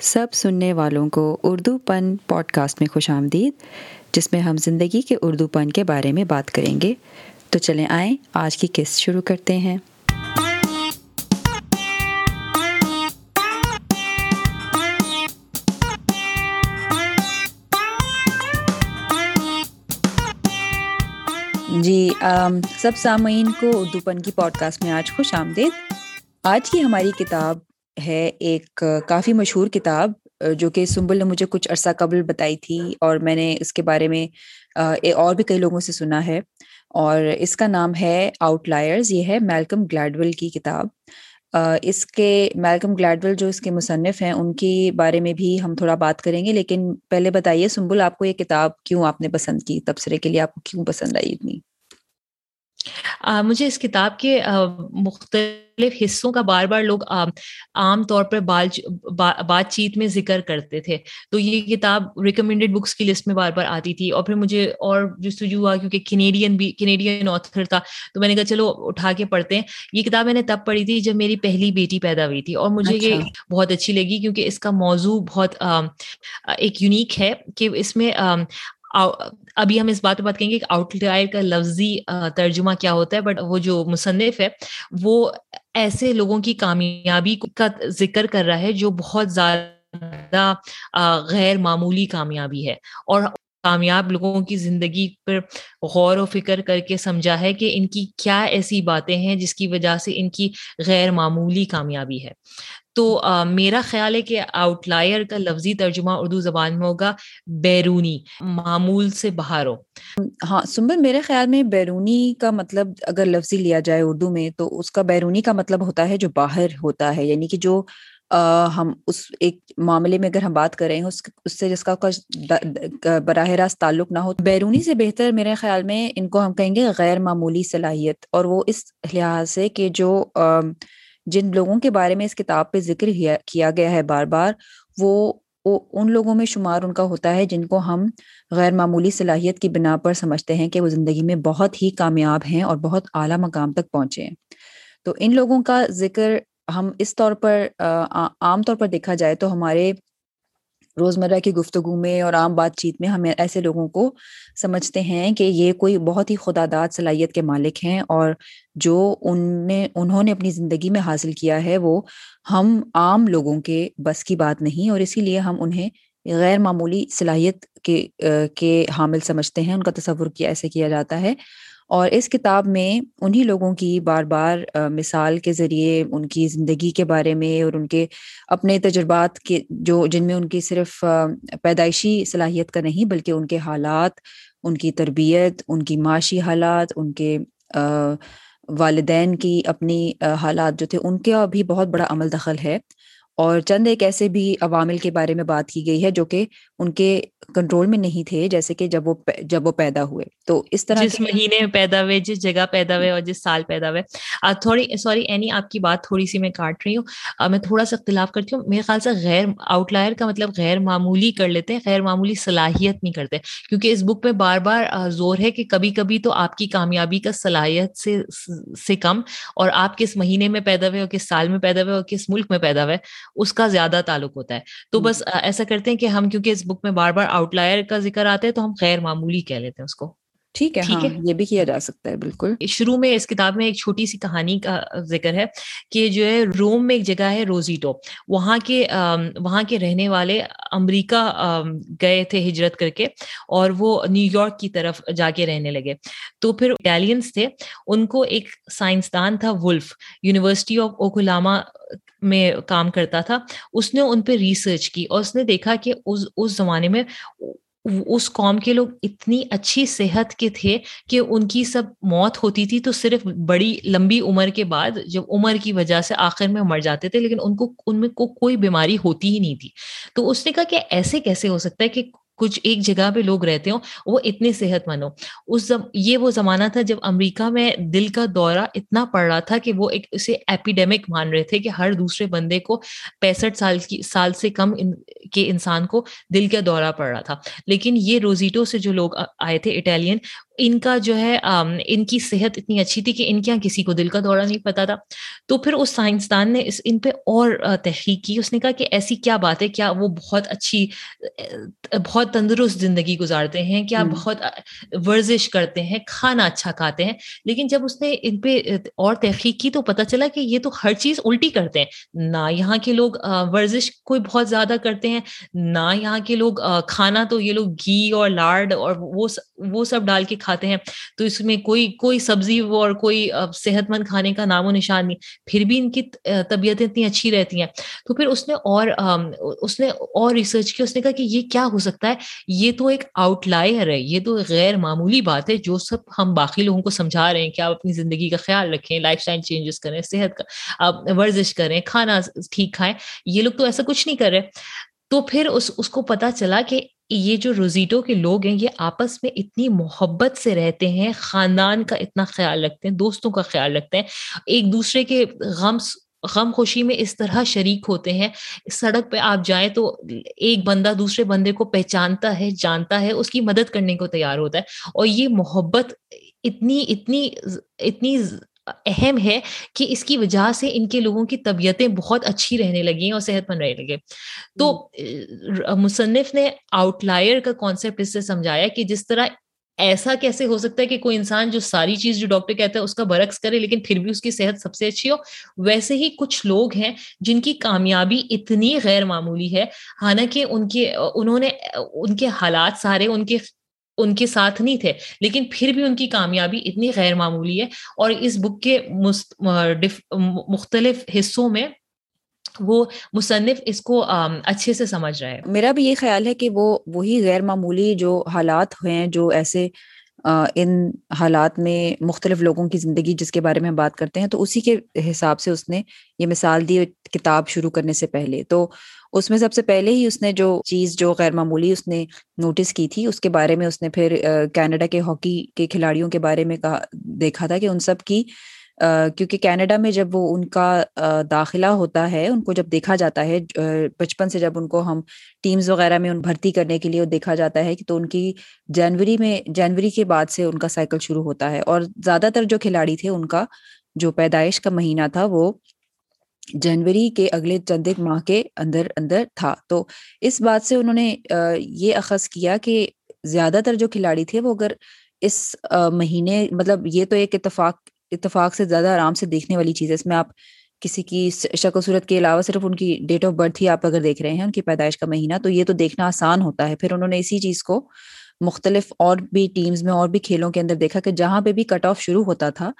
سب سننے والوں کو اردو پن پوڈ کاسٹ میں خوش آمدید، جس میں ہم زندگی کے اردو پن کے بارے میں بات کریں گے۔ تو چلیں آئیں، آج کی قسط شروع کرتے ہیں۔ جی سب سامعین کو اردو پن کی پوڈ کاسٹ میں آج خوش آمدید۔ آج کی ہماری کتاب ہے ایک کافی مشہور کتاب، جو کہ سنبل نے مجھے کچھ عرصہ قبل بتائی تھی اور میں نے اس کے بارے میں اور بھی کئی لوگوں سے سنا ہے۔ اور اس کا نام ہے آؤٹ لائرز یہ ہے میلکم گلیڈول کی کتاب۔ اس کے میلکم گلیڈول جو اس کے مصنف ہیں، ان کے بارے میں بھی ہم تھوڑا بات کریں گے، لیکن پہلے بتائیے سنبل، آپ کو یہ کتاب کیوں آپ نے پسند کی؟ تبصرے کے لیے آپ کو کیوں پسند آئی اتنی؟ مجھے اس کتاب کے مختلف حصوں کا بار بار لوگ عام طور پر بات چیت میں ذکر کرتے تھے۔ تو یہ کتاب ریکمینڈیڈ بکس کی لسٹ میں بار بار آتی تھی۔ اور پھر مجھے اور جستجو ہوا کیونکہ کینیڈین بھی کینیڈین آتھر تھا تو میں نے کہا چلو اٹھا کے پڑھتے ہیں۔ یہ کتاب میں نے تب پڑھی تھی جب میری پہلی بیٹی پیدا ہوئی تھی۔ اور مجھے یہ اچھا۔ بہت اچھی لگی کیونکہ اس کا موضوع بہت ایک یونیک ہے کہ اس میں ابھی ہم اس بات پہ بات کریں گے کہ آؤٹ لائر کا لفظی ترجمہ کیا ہوتا ہے، بٹ وہ جو مصنف ہے، وہ ایسے لوگوں کی کامیابی کا ذکر کر رہا ہے جو بہت زیادہ غیر معمولی کامیابی ہے۔ اور کامیاب لوگوں کی زندگی پر غور و فکر کر کے سمجھا ہے کہ ان کی کیا ایسی باتیں ہیں جس کی وجہ سے ان کی غیر معمولی کامیابی ہے۔ تو میرا خیال ہے کہ آؤٹ لائر کا لفظی ترجمہ اردو زبان میں ہوگا بیرونی، معمول سے باہر ہو ہاں سمبر میرے خیال میں بیرونی کا مطلب اگر لفظی لیا جائے اردو میں تو اس کا بیرونی کا مطلب ہوتا ہے جو باہر ہوتا ہے یعنی کہ جو ہم اس ایک معاملے میں اگر ہم بات کریں، اس اس سے جس کا براہ راست تعلق نہ ہو، بیرونی سے بہتر میرے خیال میں ان کو ہم کہیں گے غیر معمولی صلاحیت۔ اور وہ اس لحاظ سے کہ جو جن لوگوں کے بارے میں اس کتاب پہ ذکر کیا گیا ہے بار بار وہ ان لوگوں میں شمار ان کا ہوتا ہے جن کو ہم غیر معمولی صلاحیت کی بنا پر سمجھتے ہیں کہ وہ زندگی میں بہت ہی کامیاب ہیں اور بہت اعلیٰ مقام تک پہنچے ہیں۔ تو ان لوگوں کا ذکر ہم اس طور پر عام طور پر دیکھا جائے تو ہمارے روزمرہ کی گفتگو میں اور عام بات چیت میں ہمیں ایسے لوگوں کو سمجھتے ہیں کہ یہ کوئی بہت ہی خدا داد صلاحیت کے مالک ہیں اور جو ان نے، انہوں نے اپنی زندگی میں حاصل کیا ہے وہ ہم عام لوگوں کے بس کی بات نہیں اور اسی لیے ہم انہیں غیر معمولی صلاحیت کے کے حامل سمجھتے ہیں، ان کا تصور کیا، ایسے کیا جاتا ہے۔ اور اس کتاب میں انہی لوگوں کی بار بار مثال کے ذریعے ان کی زندگی کے بارے میں اور ان کے اپنے تجربات کے، جو، جن میں ان کی صرف پیدائشی صلاحیت کا نہیں بلکہ ان کے حالات، ان کی تربیت، ان کی معاشی حالات، ان کے والدین کی اپنی حالات جو تھے، ان کا بھی بہت بڑا عمل دخل ہے۔ اور چند ایک ایسے بھی عوامل کے بارے میں بات کی گئی ہے جو کہ ان کے کنٹرول میں نہیں تھے جیسے کہ جب وہ جب وہ پیدا ہوئے۔ تو اس طرح جس مہینے میں پیدا ہوئے جس جگہ پیدا ہوئے اور جس سال پیدا ہوئے۔ تھوڑی سوری اینی آپ کی بات تھوڑی سی میں کاٹ رہی ہوں۔ میں تھوڑا سا اختلاف کرتی ہوں۔ میرے خیال سے غیر آؤٹ لائر کا مطلب غیر معمولی کر لیتے ہیں غیر معمولی صلاحیت نہیں کرتے۔ کیونکہ اس بک میں بار بار زور ہے کہ کبھی کبھی تو آپ کی کامیابی کا صلاحیت سے سے کم اور آپ کس مہینے میں پیدا ہوئے اور کس سال میں پیدا ہوئے اور کس ملک میں پیدا ہوئے اس کا زیادہ تعلق ہوتا ہے۔ تو بس ایسا کرتے ہیں کہ ہم کیونکہ اس بک میں بار بار آؤٹ لائر کا ذکر آتا ہے تو ہم غیر معمولی کہہ لیتے ہیں اس کو۔ ٹھیک ہے ٹھیک ہے؟ یہ بھی کیا جا سکتا ہے بالکل۔ شروع میں اس کتاب میں ایک چھوٹی سی کہانی کا ذکر ہے کہ جو ہے روم میں ایک جگہ ہے روزیٹو۔ وہاں کے وہاں کے رہنے والے امریکہ گئے تھے ہجرت کر کے اور وہ نیو یارک کی طرف جا کے رہنے لگے۔ تو پھر اٹیلینس تھے ان کو ایک سائنسدان تھا ولف یونیورسٹی آف اوکلاما میں کام کرتا تھا، اس نے ان پہ ریسرچ کی اور اس نے دیکھا کہ اس اس زمانے میں اس قوم کے لوگ اتنی اچھی صحت کے تھے کہ ان کی سب موت ہوتی تھی تو صرف بڑی لمبی عمر کے بعد جب عمر کی وجہ سے آخر میں مر جاتے تھے، لیکن ان کو، ان میں کو کوئی بیماری ہوتی ہی نہیں تھی۔ تو اس نے کہا کہ ایسے کیسے ہو سکتا ہے کہ کچھ ایک جگہ پہ لوگ رہتے ہوں، وہ اتنے صحت مند ہو اس یہ وہ زمانہ تھا جب امریکہ میں دل کا دورہ اتنا پڑ رہا تھا کہ وہ ایک اسے ایپیڈیمک مان رہے تھے کہ ہر دوسرے بندے کو پینسٹھ سال کی، سال سے کم کے انسان کو دل کا دورہ پڑ رہا تھا۔ لیکن یہ روزیٹو سے جو لوگ آئے تھے اٹالین ان کا جو ہے ان کی صحت اتنی اچھی تھی کہ ان کے یہاں کسی کو دل کا دورہ نہیں پتا تھا۔ تو پھر اس سائنسدان نے اس ان پہ اور تحقیق کی۔ اس نے کہا کہ ایسی کیا بات ہے کیا وہ بہت اچھی بہت تندرست زندگی گزارتے ہیں کیا بہت ورزش کرتے ہیں کھانا اچھا کھاتے ہیں۔ لیکن جب اس نے ان پہ اور تحقیق کی تو پتہ چلا کہ یہ تو ہر چیز الٹی کرتے ہیں۔ نہ یہاں کے لوگ ورزش کوئی بہت زیادہ کرتے ہیں نہ یہاں کے لوگ کھانا تو یہ لوگ گھی اور لاڈ اور وہ وہ سب ڈال کے کھاتے کھاتے ہیں، تو اس میں کوئی کوئی سبزی اور کوئی صحت مند کھانے کا نام و نشان نہیں، پھر بھی ان کی طبیعتیں اتنی اچھی رہتی ہیں۔ تو پھر اس نے اور اس نے اور ریسرچ کی، اس نے کہا کہ یہ کیا ہو سکتا ہے؟ یہ تو ایک آؤٹ لائر ہے، یہ تو غیر معمولی بات ہے، جو سب ہم باقی لوگوں کو سمجھا رہے ہیں کہ آپ اپنی زندگی کا خیال رکھیں لائف اسٹائل چینجز کریں، صحت کا، آپ ورزش کریں، کھانا ٹھیک کھائیں، یہ لوگ تو ایسا کچھ نہیں کر رہے۔ تو پھر اس اس کو پتا چلا کہ یہ جو روزیٹو کے لوگ ہیں، یہ آپس میں اتنی محبت سے رہتے ہیں، خاندان کا اتنا خیال رکھتے ہیں، دوستوں کا خیال رکھتے ہیں۔ ایک دوسرے کے غم غم خوشی میں اس طرح شریک ہوتے ہیں۔ سڑک پہ آپ جائیں تو ایک بندہ دوسرے بندے کو پہچانتا ہے، جانتا ہے، اس کی مدد کرنے کو تیار ہوتا ہے۔ اور یہ محبت اتنی اتنی اتنی اہم ہے کہ اس کی وجہ سے ان کے لوگوں کی طبیعتیں بہت اچھی رہنے لگی اور صحت مند رہنے لگے تو مصنف نے آؤٹ لائر کا کانسیپٹ اس سے سمجھایا کہ جس طرح ایسا کیسے ہو سکتا ہے کہ کوئی انسان جو ساری چیز جو ڈاکٹر کہتا ہے اس کا برعکس کرے لیکن پھر بھی اس کی صحت سب سے اچھی ہو۔ ویسے ہی کچھ لوگ ہیں جن کی کامیابی اتنی غیر معمولی ہے حالانکہ ان کے انہوں نے ان کے حالات سارے ان کے ان کے ساتھ نہیں تھے۔ لیکن پھر بھی ان کی کامیابی اتنی غیر معمولی ہے اور اس بک کے مختلف حصوں میں وہ مصنف اس کو اچھے سے سمجھ رہے ہیں۔ میرا بھی یہ خیال ہے کہ وہ، وہی غیر معمولی جو حالات ہیں، جو ایسے ان حالات میں مختلف لوگوں کی زندگی جس کے بارے میں ہم بات کرتے ہیں، تو اسی کے حساب سے اس نے یہ مثال دی کتاب شروع کرنے سے پہلے۔ تو اس میں سب سے پہلے ہی اس نے جو چیز جو غیر معمولی اس نے نوٹس کی تھی، اس کے بارے میں اس نے پھر کینیڈا کے ہاکی کے کھلاڑیوں کے بارے میں کہا، دیکھا تھا کہ ان سب کی کیونکہ کینیڈا میں جب وہ ان کا داخلہ ہوتا ہے، ان کو جب دیکھا جاتا ہے بچپن سے جب ان کو ہم ٹیمز وغیرہ میں ان بھرتی کرنے کے لیے دیکھا جاتا ہے کہ تو ان کی جنوری میں، جنوری کے بعد سے ان کا سائیکل شروع ہوتا ہے۔ اور زیادہ تر جو کھلاڑی تھے، ان کا جو پیدائش کا مہینہ تھا، وہ جنوری کے اگلے چند ایک ماہ کے اندر اندر تھا۔ تو اس بات سے انہوں نے یہ اخذ کیا کہ زیادہ تر جو کھلاڑی تھے وہ اگر اس مہینے مطلب یہ تو ایک اتفاق اتفاق سے زیادہ آرام سے دیکھنے والی چیز ہے۔ اس میں آپ کسی کی شک و صورت کے علاوہ صرف ان کی ڈیٹ آف برتھ ہی آپ اگر دیکھ رہے ہیں، ان کی پیدائش کا مہینہ، تو یہ تو دیکھنا آسان ہوتا ہے۔ پھر انہوں نے اسی چیز کو مختلف اور بھی ٹیمز میں اور بھی کھیلوں کے اندر دیکھا کہ جہاں پہ بھی کٹ آف شروع ہوتا تھا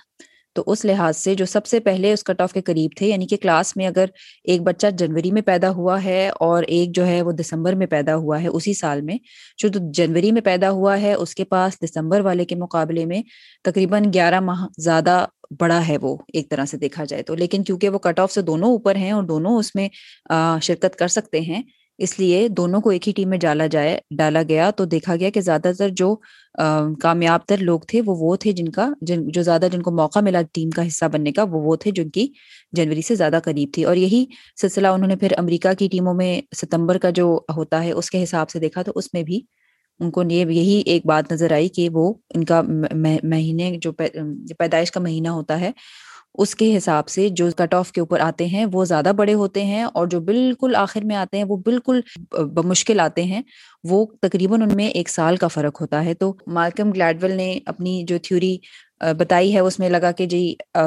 تو اس لحاظ سے جو سب سے پہلے اس کٹ آف کے قریب تھے یعنی کہ کلاس میں اگر ایک بچہ جنوری میں پیدا ہوا ہے اور ایک جو ہے وہ دسمبر میں پیدا ہوا ہے اسی سال میں، جو جنوری میں پیدا ہوا ہے، اس کے پاس دسمبر والے کے مقابلے میں تقریباً گیارہ ماہ زیادہ بڑا ہے وہ ایک طرح سے دیکھا جائے تو۔ لیکن کیونکہ وہ کٹ آف سے دونوں اوپر ہیں اور دونوں اس میں شرکت کر سکتے ہیں اس لیے دونوں کو ایک ہی ٹیم میں ڈالا جائے، ڈالا گیا تو دیکھا گیا کہ زیادہ تر جو کامیاب تر لوگ تھے وہ وہ تھے جن کا، جن، جو زیادہ جن کو موقع ملا ٹیم کا حصہ بننے کا، وہ وہ تھے جن کی جنوری سے زیادہ قریب تھی۔ اور یہی سلسلہ انہوں نے پھر امریکہ کی ٹیموں میں ستمبر کا جو ہوتا ہے اس کے حساب سے دیکھا تو اس میں بھی ان کو یہی ایک بات نظر آئی کہ وہ ان کا مہینے جو پیدائش کا مہینہ ہوتا ہے اس کے حساب سے جو کٹ آف کے اوپر آتے ہیں وہ زیادہ بڑے ہوتے ہیں اور جو بالکل آخر میں آتے ہیں وہ بالکل بمشکل آتے ہیں، وہ تقریباً ان میں ایک سال کا فرق ہوتا ہے۔ تو مالکم گلیڈول نے اپنی جو تھیوری بتائی ہے، اس میں لگا کہ جی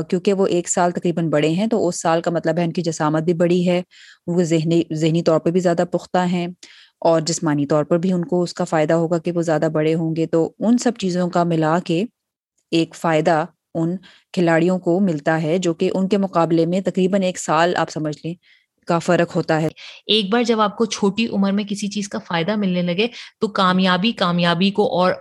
کیونکہ وہ ایک سال تقریباً بڑے ہیں تو اس سال کا مطلب ہے ان کی جسامت بھی بڑی ہے، وہ ذہنی ذہنی طور پہ بھی زیادہ پختہ ہیں اور جسمانی طور پر بھی ان کو اس کا فائدہ ہوگا کہ وہ زیادہ بڑے ہوں گے۔ تو ان سب چیزوں کا ملا کے ایک فائدہ ان کھلاڑیوں کو ملتا ہے جو کہ ان کے مقابلے میں تقریباً ایک سال آپ سمجھ لیں کا فرق ہوتا ہے۔ ایک بار جب آپ کو چھوٹی عمر میں کسی چیز کا فائدہ ملنے لگے تو کامیابی کامیابی کو اور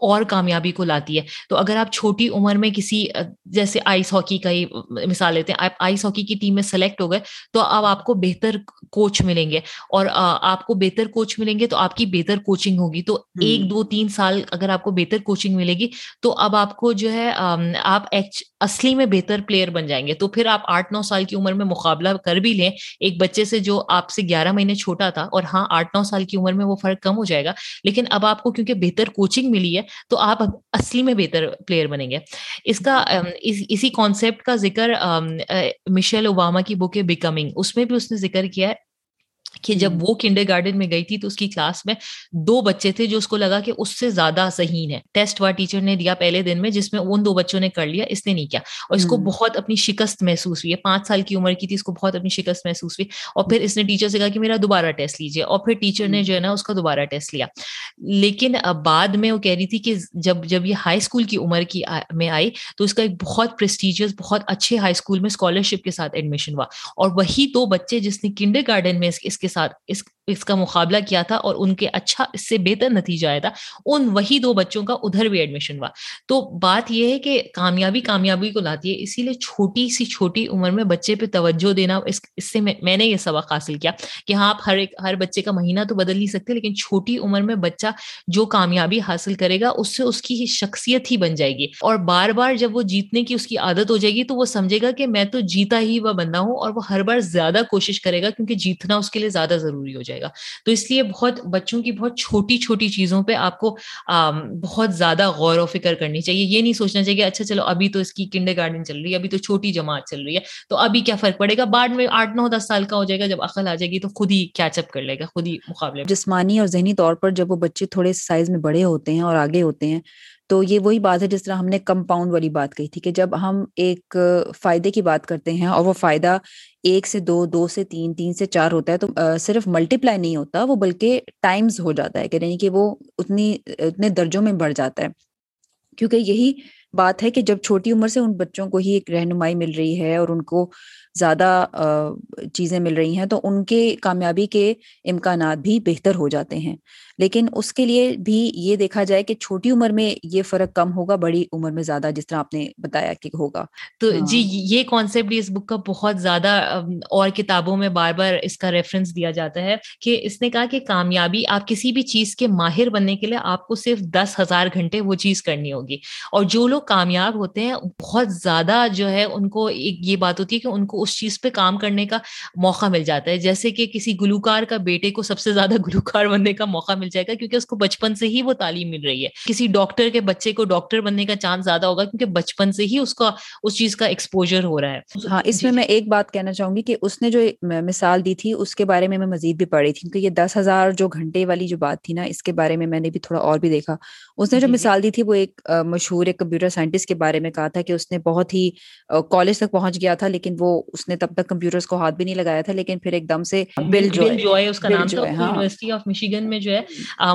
اور کامیابی کو لاتی ہے۔ تو اگر آپ چھوٹی عمر میں کسی جیسے آئس ہاکی کا ہی مثال لیتے ہیں آپ آئس ہاکی کی ٹیم میں سلیکٹ ہو گئے تو اب آپ کو بہتر کوچ ملیں گے۔ اور آپ کو بہتر کوچ ملیں گے تو آپ کی بہتر کوچنگ ہوگی۔ تو ایک دو تین سال اگر آپ کو بہتر کوچنگ ملے گی تو اب آپ کو جو ہے آپ اصلی میں بہتر پلیئر بن جائیں گے۔ تو پھر آپ آٹھ نو سال کی عمر میں مقابلہ کر بھی لیں۔ ایک بچے سے جو آپ سے گیارہ مہینے چھوٹا تھا اور ہاں آٹھ نو سال کی عمر میں وہ فرق کم ہو جائے گا۔ لیکن اب آپ کو کیونکہ بہتر کوچنگ ملی دی ہے، تو آپ اصلی میں بہتر پلیئر بنیں گے۔ اس کا اسی کانسیپٹ کا ذکر مشیل اوباما کی بک ہے بیکمنگ اس میں بھی اس نے ذکر کیا ہے۔ کہ جب وہ کنڈر گارڈن میں گئی تھی تو اس کی کلاس میں دو بچے تھے جو اس کو لگا کہ اس سے زیادہ صحیح ہے۔ ٹیسٹ ہوا ٹیچر نے دیا پہلے دن میں جس میں ان دو بچوں نے کر لیا اس نے نہیں کیا۔ اور اس کو بہت اپنی شکست محسوس ہوئی۔ ہے پانچ سال کی عمر کی تھی اس کو بہت اپنی شکست محسوس ہوئی۔ اور پھر اس نے ٹیچر سے کہا کہ میرا دوبارہ ٹیسٹ لیجیے اور پھر ٹیچر نے جو ہے نا اس کا دوبارہ ٹیسٹ لیا۔ لیکن بعد میں وہ کہہ رہی تھی کہ جب جب یہ ہائی اسکول کی عمر کی میں آئی تو اس کا ایک بہت پرسٹیجیس بہت اچھے ہائی اسکول میں اسکالرشپ کے ساتھ ایڈمیشن ہوا۔ اور وہی دو بچے جس نے کنڈر گارڈن میں اس کے ساتھ اس اس کا مقابلہ کیا تھا اور ان کے اچھا اس سے بہتر نتیجہ آیا تھا۔ ان وہی دو بچوں کا ادھر بھی ایڈمیشن ہوا۔ تو بات یہ ہے کہ کامیابی کامیابی کو لاتی ہے، اسی لیے چھوٹی سی چھوٹی عمر میں بچے پہ توجہ دینا، اس اس سے میں نے یہ سبق حاصل کیا کہ ہاں آپ ہر ایک، ہر بچے کا مہینہ تو بدل نہیں سکتے، لیکن چھوٹی عمر میں بچہ جو کامیابی حاصل کرے گا، اس سے اس کی شخصیت ہی بن جائے گی۔ اور بار بار جب وہ جیتنے کی اس کی عادت ہو جائے گی، تو وہ سمجھے گا کہ میں تو جیتا ہی وہ بندہ ہوں اور وہ ہر بار زیادہ کوشش کرے گا کیونکہ جیتنا اس کے لیے زیادہ ضروری ہو جائے گا۔ تو اس لیے بہت بچوں کی بہت چھوٹی چھوٹی چیزوں پہ آپ کو بہت زیادہ غور و فکر کرنی چاہیے۔ یہ نہیں سوچنا چاہیے کہ اچھا چلو ابھی تو اس کی کنڈے گارڈن چل رہی ہے، ابھی تو چھوٹی جماعت چل رہی ہے، تو ابھی کیا فرق پڑے گا؟ بعد میں آٹھ، نو، دس سال کا ہو جائے گا، جب عقل آ جائے گی تو خود ہی کیچ اپ کر لے گا، خود ہی مقابلے جسمانی اور ذہنی طور پر جب وہ بچے تھوڑے سائز میں بڑے ہوتے ہیں اور آگے ہوتے ہیں تو یہ وہی بات ہے جس طرح ہم نے کمپاؤنڈ والی بات کہی تھی کہ جب ہم ایک فائدے کی بات کرتے ہیں اور وہ فائدہ ایک سے دو دو سے تین تین سے چار ہوتا ہے تو صرف ملٹی پلائی نہیں ہوتا، وہ بلکہ ٹائمز ہو جاتا ہے کہ یعنی کہ وہ اتنی، اتنے درجوں میں بڑھ جاتا ہے۔ کیونکہ یہی بات ہے کہ جب چھوٹی عمر سے ان بچوں کو ہی ایک رہنمائی مل رہی ہے اور ان کو زیادہ چیزیں مل رہی ہیں تو ان کے کامیابی کے امکانات بھی بہتر ہو جاتے ہیں۔ لیکن اس کے لیے بھی یہ دیکھا جائے کہ چھوٹی عمر میں یہ فرق کم ہوگا بڑی عمر میں زیادہ جس طرح آپ نے بتایا کہ ہوگا۔ تو جی یہ کانسیپٹ اس بک کا بہت زیادہ اور کتابوں میں بار بار اس کا ریفرنس دیا جاتا ہے کہ اس نے کہا کہ کامیابی آپ کسی بھی چیز کے ماہر بننے کے لیے آپ کو صرف دس ہزار گھنٹے وہ چیز کرنی ہوگی۔ اور جو لوگ کامیاب ہوتے ہیں بہت زیادہ جو ہے ان کو ایک یہ بات ہوتی ہے کہ ان کو اس چیز پہ کام کرنے کا موقع مل جاتا ہے۔ جیسے کہ کسی گلوکار کا بیٹے کو سب سے زیادہ گلوکار بننے کا موقع مل جائے گا کیونکہ اس کو بچپن سے ہی وہ تعلیم مل رہی ہے۔ کسی ڈاکٹر کے بچے کو ڈاکٹر بننے کا چانس زیادہ ہوگا کیونکہ بچپن سے ہی اس کا اس چیز کا ایکسپوجر ہو رہا ہے۔ ہاں اس جی، میں جی۔ میں ایک بات کہنا چاہوں گی کہ اس نے جو مثال دی تھی اس کے بارے میں میں مزید بھی پڑھی تھی کیونکہ یہ دس ہزار جو گھنٹے والی جو بات تھی نا اس کے بارے میں میں نے بھی تھوڑا اور بھی دیکھا۔ اس نے جو جی، مثال دی تھی وہ ایک مشہور ایک کمپیوٹر سائنٹسٹ کے بارے میں کہا تھا کہ اس نے بہت ہی کالج تک پہنچ گیا تھا لیکن وہ اس نے تب تک کمپیوٹر کو ہاتھ بھی نہیں لگایا تھا لیکن پھر ایک دم سے بل جو ہے اس کا نام تھا یونیورسٹی آف مشیگن میں جو ہے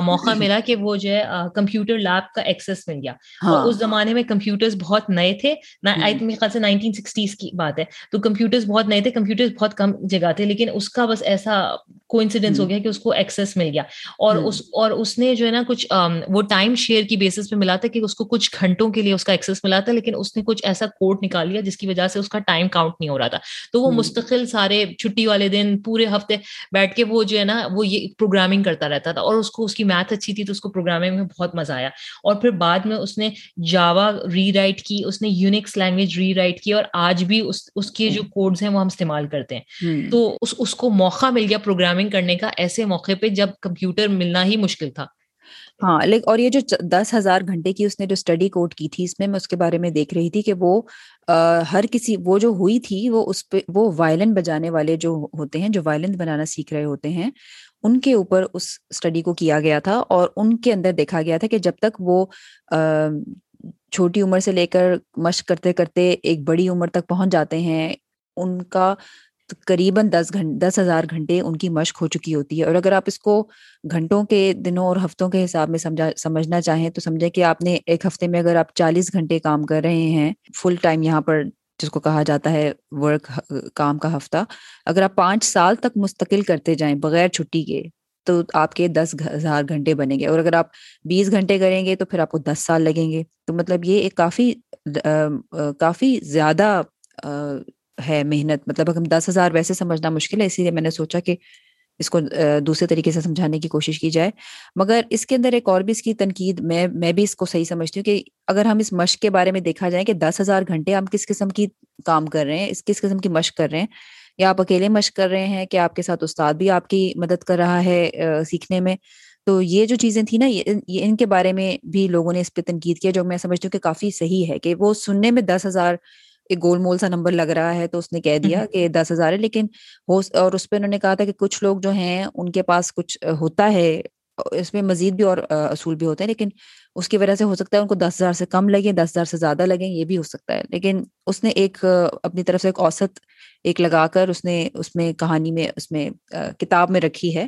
موقع ملا کہ وہ جو ہے کمپیوٹر لیب کا ایکسس مل گیا۔ ہاں۔ اور اس زمانے میں کمپیوٹر بہت نئے تھے۔ نائنٹین سکسٹیز کی بات ہے۔ تو کمپیوٹر بہت نئے تھے کمپیوٹر بہت کم جگہ تھے لیکن اس کا بس ایسا کو انسیڈینس ہو گیا کہ اس کو ایکسس مل گیا۔ اور اس اور اس نے جو ہے نا کچھ وہ ٹائم شیئر کی بیسس پہ ملا تھا کہ اس کو کچھ گھنٹوں کے لیے اس کا ایکسس ملا تھا لیکن اس نے کچھ ایسا کوڈ نکال لیا جس کی وجہ سے اس کا ٹائم کاؤنٹ نہیں ہو رہا تھا۔ تو وہ مستقل سارے چھٹی والے دن پورے ہفتے بیٹھ کے وہ جو ہے نا وہ یہ پروگرامنگ کرتا رہتا تھا۔ اور اس کو اس کی میتھ اچھی تھی تو اس کو پروگرامنگ میں بہت مزہ آیا۔ اور پھر بعد میں اس نے جاوا ری رائٹ کی اس نے یونکس لینگویج ری رائٹ کی اور آج بھی اس اس کے جو کوڈز ہیں وہ ہم استعمال کرتے ہیں۔ تو اس اس کو موقع مل گیا پروگرامنگ کرنے کا ایسے موقع پہ جب کمپیوٹر ملنا ہی مشکل تھا۔ ہاں لیکن اور یہ جو دس ہزار گھنٹے کی اس نے جو اسٹڈی کوڈ کی تھی اس میں میں اس کے بارے میں دیکھ رہی تھی کہ وہ ہر کسی وہ جو ہوئی تھی وہ اس پہ وہ وائلن بجانے والے جو ہوتے ہیں جو وائلن بنانا سیکھ رہے ہوتے ہیں ان کے اوپر اس اسٹڈی کو کیا گیا تھا اور ان کے اندر دیکھا گیا تھا کہ جب تک وہ چھوٹی عمر سے لے کر مشق کرتے کرتے ایک بڑی عمر تک پہنچ جاتے ہیں، ان کا قریباً دس گھنٹے دس ہزار گھنٹے ان کی مشق ہو چکی ہوتی ہے۔ اور اگر آپ اس کو گھنٹوں کے، دنوں اور ہفتوں کے حساب میں سمجھا، سمجھنا چاہیں تو سمجھے کہ آپ نے ایک ہفتے میں اگر آپ چالیس گھنٹے کام کر رہے ہیں فل ٹائم یہاں پر جس کو کہا جاتا ہے ورک کام کا ہفتہ، اگر آپ پانچ سال تک مستقل کرتے جائیں بغیر چھٹی کے، تو آپ کے دس ہزار گھنٹے بنیں گے، اور اگر آپ بیس گھنٹے کریں گے تو پھر آپ کو دس سال لگیں گے۔ تو مطلب یہ ایک کافی کافی زیادہ ہے محنت مطلب اگر دس ہزار ویسے سمجھنا مشکل ہے، اسی لیے میں نے سوچا کہ اس کو دوسرے طریقے سے سمجھانے کی کوشش کی جائے۔ مگر اس کے اندر ایک اور بھی اس کی تنقید، میں میں بھی اس کو صحیح سمجھتی ہوں کہ اگر ہم اس مشق کے بارے میں دیکھا جائے کہ دس ہزار گھنٹے ہم کس قسم کی کام کر رہے ہیں، اس کس قسم کی مشق کر رہے ہیں، یا آپ اکیلے مشق کر رہے ہیں کہ آپ کے ساتھ استاد بھی آپ کی مدد کر رہا ہے سیکھنے میں، تو یہ جو چیزیں تھیں نا یہ ان کے بارے میں بھی لوگوں نے اس پہ تنقید کیا، جو میں سمجھتی ہوں کہ کافی صحیح ہے کہ وہ سننے میں دس ہزار ایک گول مول سا نمبر لگ رہا ہے تو اس نے کہہ دیا کہ دس ہزار ہے لیکن اور اس پہ انہوں نے کہا تھا کہ کچھ لوگ جو ہیں ان کے پاس کچھ ہوتا ہے اس میں مزید بھی اور اصول بھی ہوتے ہیں لیکن اس کی وجہ سے ہو سکتا ہے ان کو دس ہزار سے کم لگیں دس ہزار سے زیادہ لگیں یہ بھی ہو سکتا ہے۔ لیکن اس نے ایک اپنی طرف سے ایک اوسط ایک لگا کر اس نے اس میں کہانی میں اس میں کتاب میں رکھی ہے۔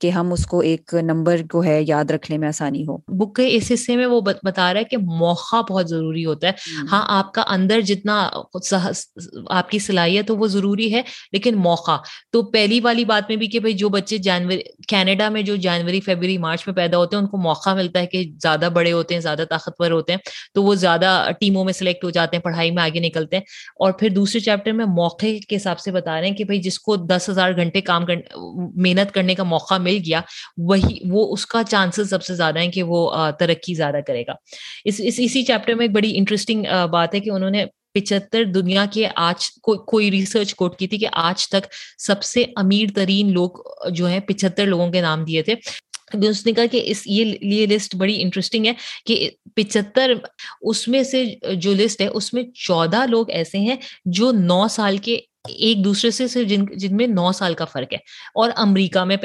کہ ہم اس کو ایک نمبر کو ہے یاد رکھنے میں آسانی ہو۔ بک کے اس حصے میں وہ بتا رہا ہے کہ موقع بہت ضروری ہوتا ہے۔ ہاں آپ کا اندر جتنا آپ کی صلاحیت ہو وہ ضروری ہے لیکن موقع۔ تو پہلی والی بات میں بھی کہ بھائی جو بچے جنوری کینیڈا میں جو جنوری فیبری مارچ میں پیدا ہوتے ہیں ان کو موقع ملتا ہے کہ زیادہ بڑے ہوتے ہیں زیادہ طاقتور ہوتے ہیں تو وہ زیادہ ٹیموں میں سلیکٹ ہو جاتے ہیں پڑھائی میں آگے نکلتے ہیں۔ اور پھر دوسرے چیپٹر میں موقع کے حساب سے بتا رہے ہیں کہ بھائی جس کو دس ہزار گھنٹے کام محنت کرنے کا موقع موقع مل گیا، وہی، وہ اس کا چانسز سب سے زیادہ ہیں کہ وہ ترقی زیادہ کرے گا۔ اس اسی چیپٹر میں ایک بڑی انٹرسٹنگ بات ہے کہ انہوں نے پچہتر دنیا کے آج کوئی ریسرچ کوٹ کی تھی کہ آج تک سب سے امیر ترین لوگ جو ہیں پچہتر لوگوں کے نام دیے تھے۔ اس نے کہا کہ اس، یہ لسٹ بڑی انٹرسٹنگ ہے کہ پچہتر، اس میں سے جو لسٹ ہے، اس میں چودہ لوگ ایسے ہیں جو نو سال کے ایک دوسرے سے صرف جن جن میں نو سال کا فرق ہے اور امریکہ میں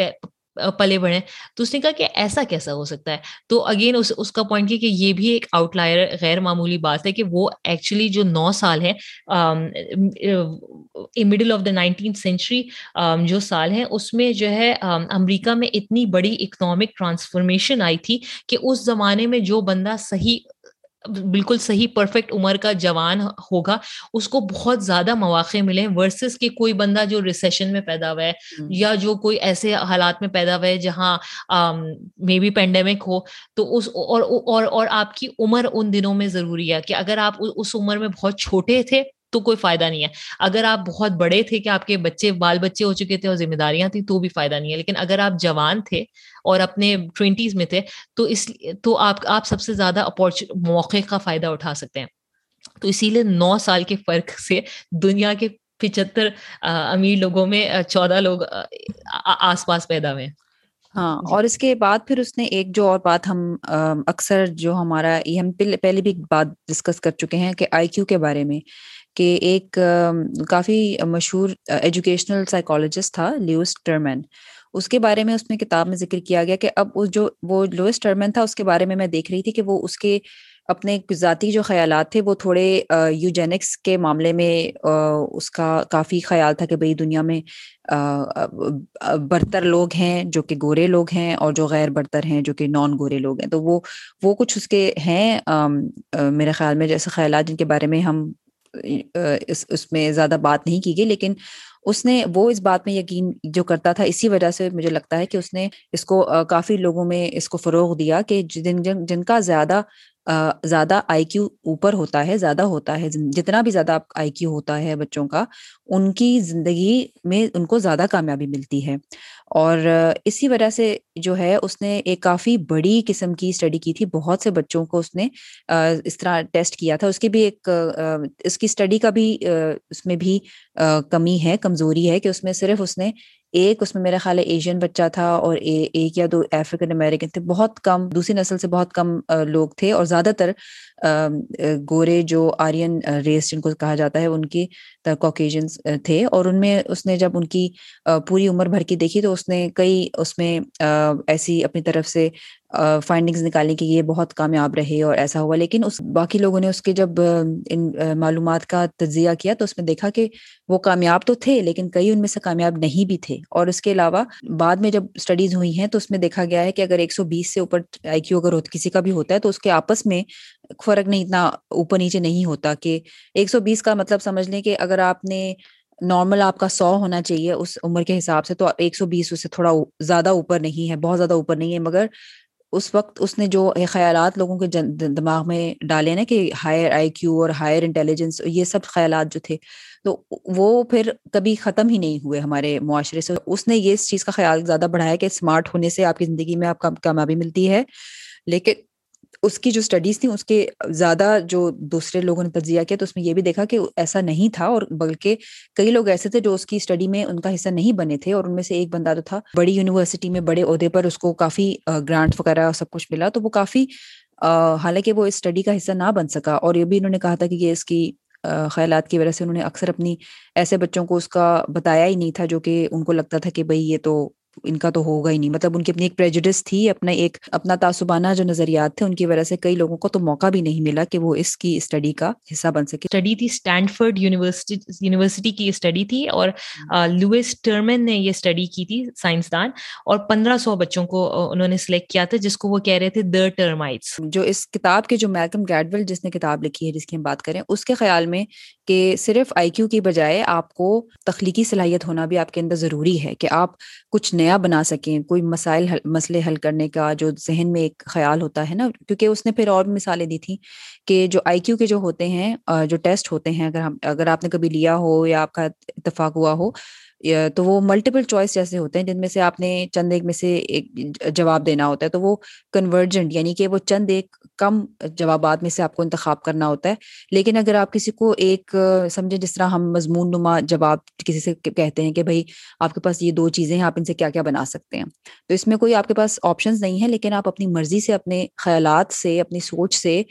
پلے بڑھے تو اس نے کہا کہ ایسا کیسا ہو سکتا ہے؟ تو اگین اس اس کا پوائنٹ کہ یہ بھی ایک آؤٹ لائر غیر معمولی بات ہے کہ وہ ایکچولی جو نو سال ہے middle of the nineteen century جو سال ہے اس میں جو ہے امریکہ میں اتنی بڑی اکنامک ٹرانسفارمیشن آئی تھی کہ اس زمانے میں جو بندہ صحیح بالکل صحیح پرفیکٹ عمر کا جوان ہوگا اس کو بہت زیادہ مواقع ملے ورسز کہ کوئی بندہ جو ریسیشن میں پیدا ہوا ہے یا جو کوئی ایسے حالات میں پیدا ہوا ہے جہاں مے بی پینڈیمک ہو تو اس اور اور اور آپ کی عمر ان دنوں میں ضروری ہے کہ اگر آپ اس عمر میں بہت چھوٹے تھے تو کوئی فائدہ نہیں ہے۔ اگر آپ بہت بڑے تھے کہ آپ کے بچے بال بچے ہو چکے تھے اور ذمہ داریاں تھیں تو بھی فائدہ نہیں ہے۔ لیکن اگر آپ جوان تھے اور اپنے ٹوینٹیز میں تھے تو اس تو آپ آپ سب سے زیادہ موقع کا فائدہ اٹھا سکتے ہیں۔ تو اسی لیے نو سال کے فرق سے دنیا کے پچہتر امیر لوگوں میں چودہ لوگ آس پاس پیدا ہوئے ہاں اور اس کے بعد پھر اس نے ایک جو اور بات ہم اکثر جو ہمارا یہ ہم پہلے بھی بات ڈسکس کر چکے ہیں کہ آئی کیو کے بارے میں۔ کہ ایک کافی مشہور ایجوکیشنل سائیکالوجسٹ تھا، لیوس ٹرمن۔ اس کے بارے میں اس میں کتاب میں ذکر کیا گیا کہ اب جو، وہ لوئس ٹرمن تھا، اس کے بارے میں میں دیکھ رہی تھی کہ وہ اس کے اپنے ذاتی جو خیالات تھے، وہ تھوڑے یوجینکس کے معاملے میں اس کا کافی خیال تھا کہ بھئی دنیا میں برتر لوگ ہیں جو کہ گورے لوگ ہیں اور جو غیر برتر ہیں جو کہ نان گورے لوگ ہیں۔ تو وہ وہ کچھ اس کے ہیں میرے خیال میں جیسے خیالات جن کے بارے میں ہم اس اس میں زیادہ بات نہیں کی گئی، لیکن اس نے وہ اس بات میں یقین جو کرتا تھا، اسی وجہ سے مجھے لگتا ہے کہ اس نے اس کو کافی لوگوں میں اس کو فروغ دیا کہ جن جن جن کا زیادہ زیادہ آئی کیو اوپر ہوتا ہے، زیادہ ہوتا ہے جتنا بھی زیادہ آئی کیو ہوتا ہے بچوں کا، ان کی زندگی میں ان کو زیادہ کامیابی ملتی ہے۔ اور اسی وجہ سے جو ہے، اس نے ایک کافی بڑی قسم کی اسٹڈی کی تھی، بہت سے بچوں کو اس نے اس طرح ٹیسٹ کیا تھا۔ اس کی بھی ایک اس کی اسٹڈی کا بھی اس میں بھی کمی ہے، کمزوری ہے کہ اس میں صرف اس نے ایک اس میں میرا خیال ہے ایشین بچہ تھا اور ایک یا دو افریقن امیریکن تھے، بہت کم، دوسری نسل سے بہت کم لوگ تھے اور زیادہ تر گورے جو آرین ریس جن کو کہا جاتا ہے، ان کی کوکیجنس تھے اور ان میں اس نے جب ان کی پوری عمر بھر کی دیکھی تو اس نے کئی، اس میں ایسی اپنی طرف سے فائنڈنگز نکالی کہ یہ بہت کامیاب رہے اور ایسا ہوا۔ لیکن اس، باقی لوگوں نے اس کے جب ان معلومات کا تجزیہ کیا تو اس میں دیکھا کہ وہ کامیاب تو تھے لیکن کئی ان میں سے کامیاب نہیں بھی تھے۔ اور اس کے علاوہ بعد میں جب اسٹڈیز ہوئی ہیں تو اس میں دیکھا گیا ہے کہ اگر ایک سو بیس سے اوپر آئی کیو اگر کسی کا بھی ہوتا ہے تو اس کے آپس میں فرق نہیں، اتنا اوپر نیچے نہیں ہوتا کہ ایک سو بیس کا مطلب سمجھ لیں کہ اگر آپ نے نارمل آپ کا سو ہونا چاہیے اس عمر کے حساب سے تو ایک سو بیس اس سے تھوڑا زیادہ اوپر نہیں ہے، بہت زیادہ اوپر نہیں ہے۔ مگر اس وقت اس نے جو خیالات لوگوں کے دماغ میں ڈالے نا کہ ہائر آئی کیو اور ہائر انٹیلیجنس یہ سب خیالات جو تھے، تو وہ پھر کبھی ختم ہی نہیں ہوئے ہمارے معاشرے سے۔ اس نے یہ اس چیز کا خیال زیادہ بڑھایا کہ اسمارٹ ہونے سے آپ کی زندگی میں آپ کا کامیابی ملتی ہے، لیکن اس کی جو اسٹڈیز تھیں، اس کے زیادہ جو دوسرے لوگوں نے تجزیہ کیا تو اس میں یہ بھی دیکھا کہ ایسا نہیں تھا اور بلکہ کئی لوگ ایسے تھے جو اس کی اسٹڈی میں ان کا حصہ نہیں بنے تھے اور ان میں سے ایک بندہ جو تھا۔ بڑی یونیورسٹی میں بڑے عہدے پر اس کو کافی گرانٹ وغیرہ سب کچھ ملا تو وہ کافی حالانکہ وہ اس اسٹڈی کا حصہ نہ بن سکا اور یہ بھی انہوں نے کہا تھا کہ یہ اس کی خیالات کی وجہ سے انہوں نے اکثر اپنی ایسے بچوں کو اس کا بتایا ہی نہیں تھا جو کہ ان کو لگتا تھا کہ بھائی یہ تو ان کا تو ہوگا ہی نہیں۔ مطلب ان کی اپنی ایک پریجڈس تھی اپنا ایک اپنا تعصبانہ جو نظریات تھے ان کی وجہ سے کئی لوگوں کو تو موقع بھی نہیں ملا کہ وہ اس کی اسٹڈی کا حصہ بن سکے۔ اسٹڈی تھی اسٹینڈفرڈ یونیورسٹی یونیورسٹی کی اسٹڈی تھی اور لوئس ٹرمن نے یہ اسٹڈی کی تھی سائنسدان اور پندرہ سو بچوں کو انہوں نے سلیکٹ کیا تھا جس کو وہ کہہ رہے تھے دا ٹرمائٹس جو اس کتاب کے جو میلکم گریڈول جس نے کتاب لکھی ہے جس کی ہم بات کریں اس کے خیال میں کہ صرف آئی کیو کی بجائے آپ کو تخلیقی صلاحیت ہونا بھی آپ کے اندر ضروری ہے کہ آپ کچھ نیا بنا سکیں، کوئی مسائل مسئلے حل کرنے کا جو ذہن میں ایک خیال ہوتا ہے نا، کیونکہ اس نے پھر اور مثالیں دی تھیں کہ جو آئی کیو کے جو ہوتے ہیں جو ٹیسٹ ہوتے ہیں، اگر ہم، اگر آپ نے کبھی لیا ہو یا آپ کا اتفاق ہوا ہو تو وہ ملٹیپل چوائس جیسے ہوتے ہیں جن میں سے آپ نے چند ایک میں سے ایک جواب دینا ہوتا ہے تو وہ کنورجنٹ یعنی کہ وہ چند ایک کم جوابات میں سے آپ کو انتخاب کرنا ہوتا ہے۔ لیکن اگر آپ کسی کو ایک سمجھے جس طرح ہم مضمون نما جواب کسی سے کہتے ہیں کہ بھائی آپ کے پاس یہ دو چیزیں ہیں، آپ ان سے کیا کیا بنا سکتے ہیں؟ تو اس میں کوئی آپ کے پاس آپشنز نہیں ہے لیکن آپ اپنی مرضی سے، اپنے خیالات سے، اپنی سوچ سے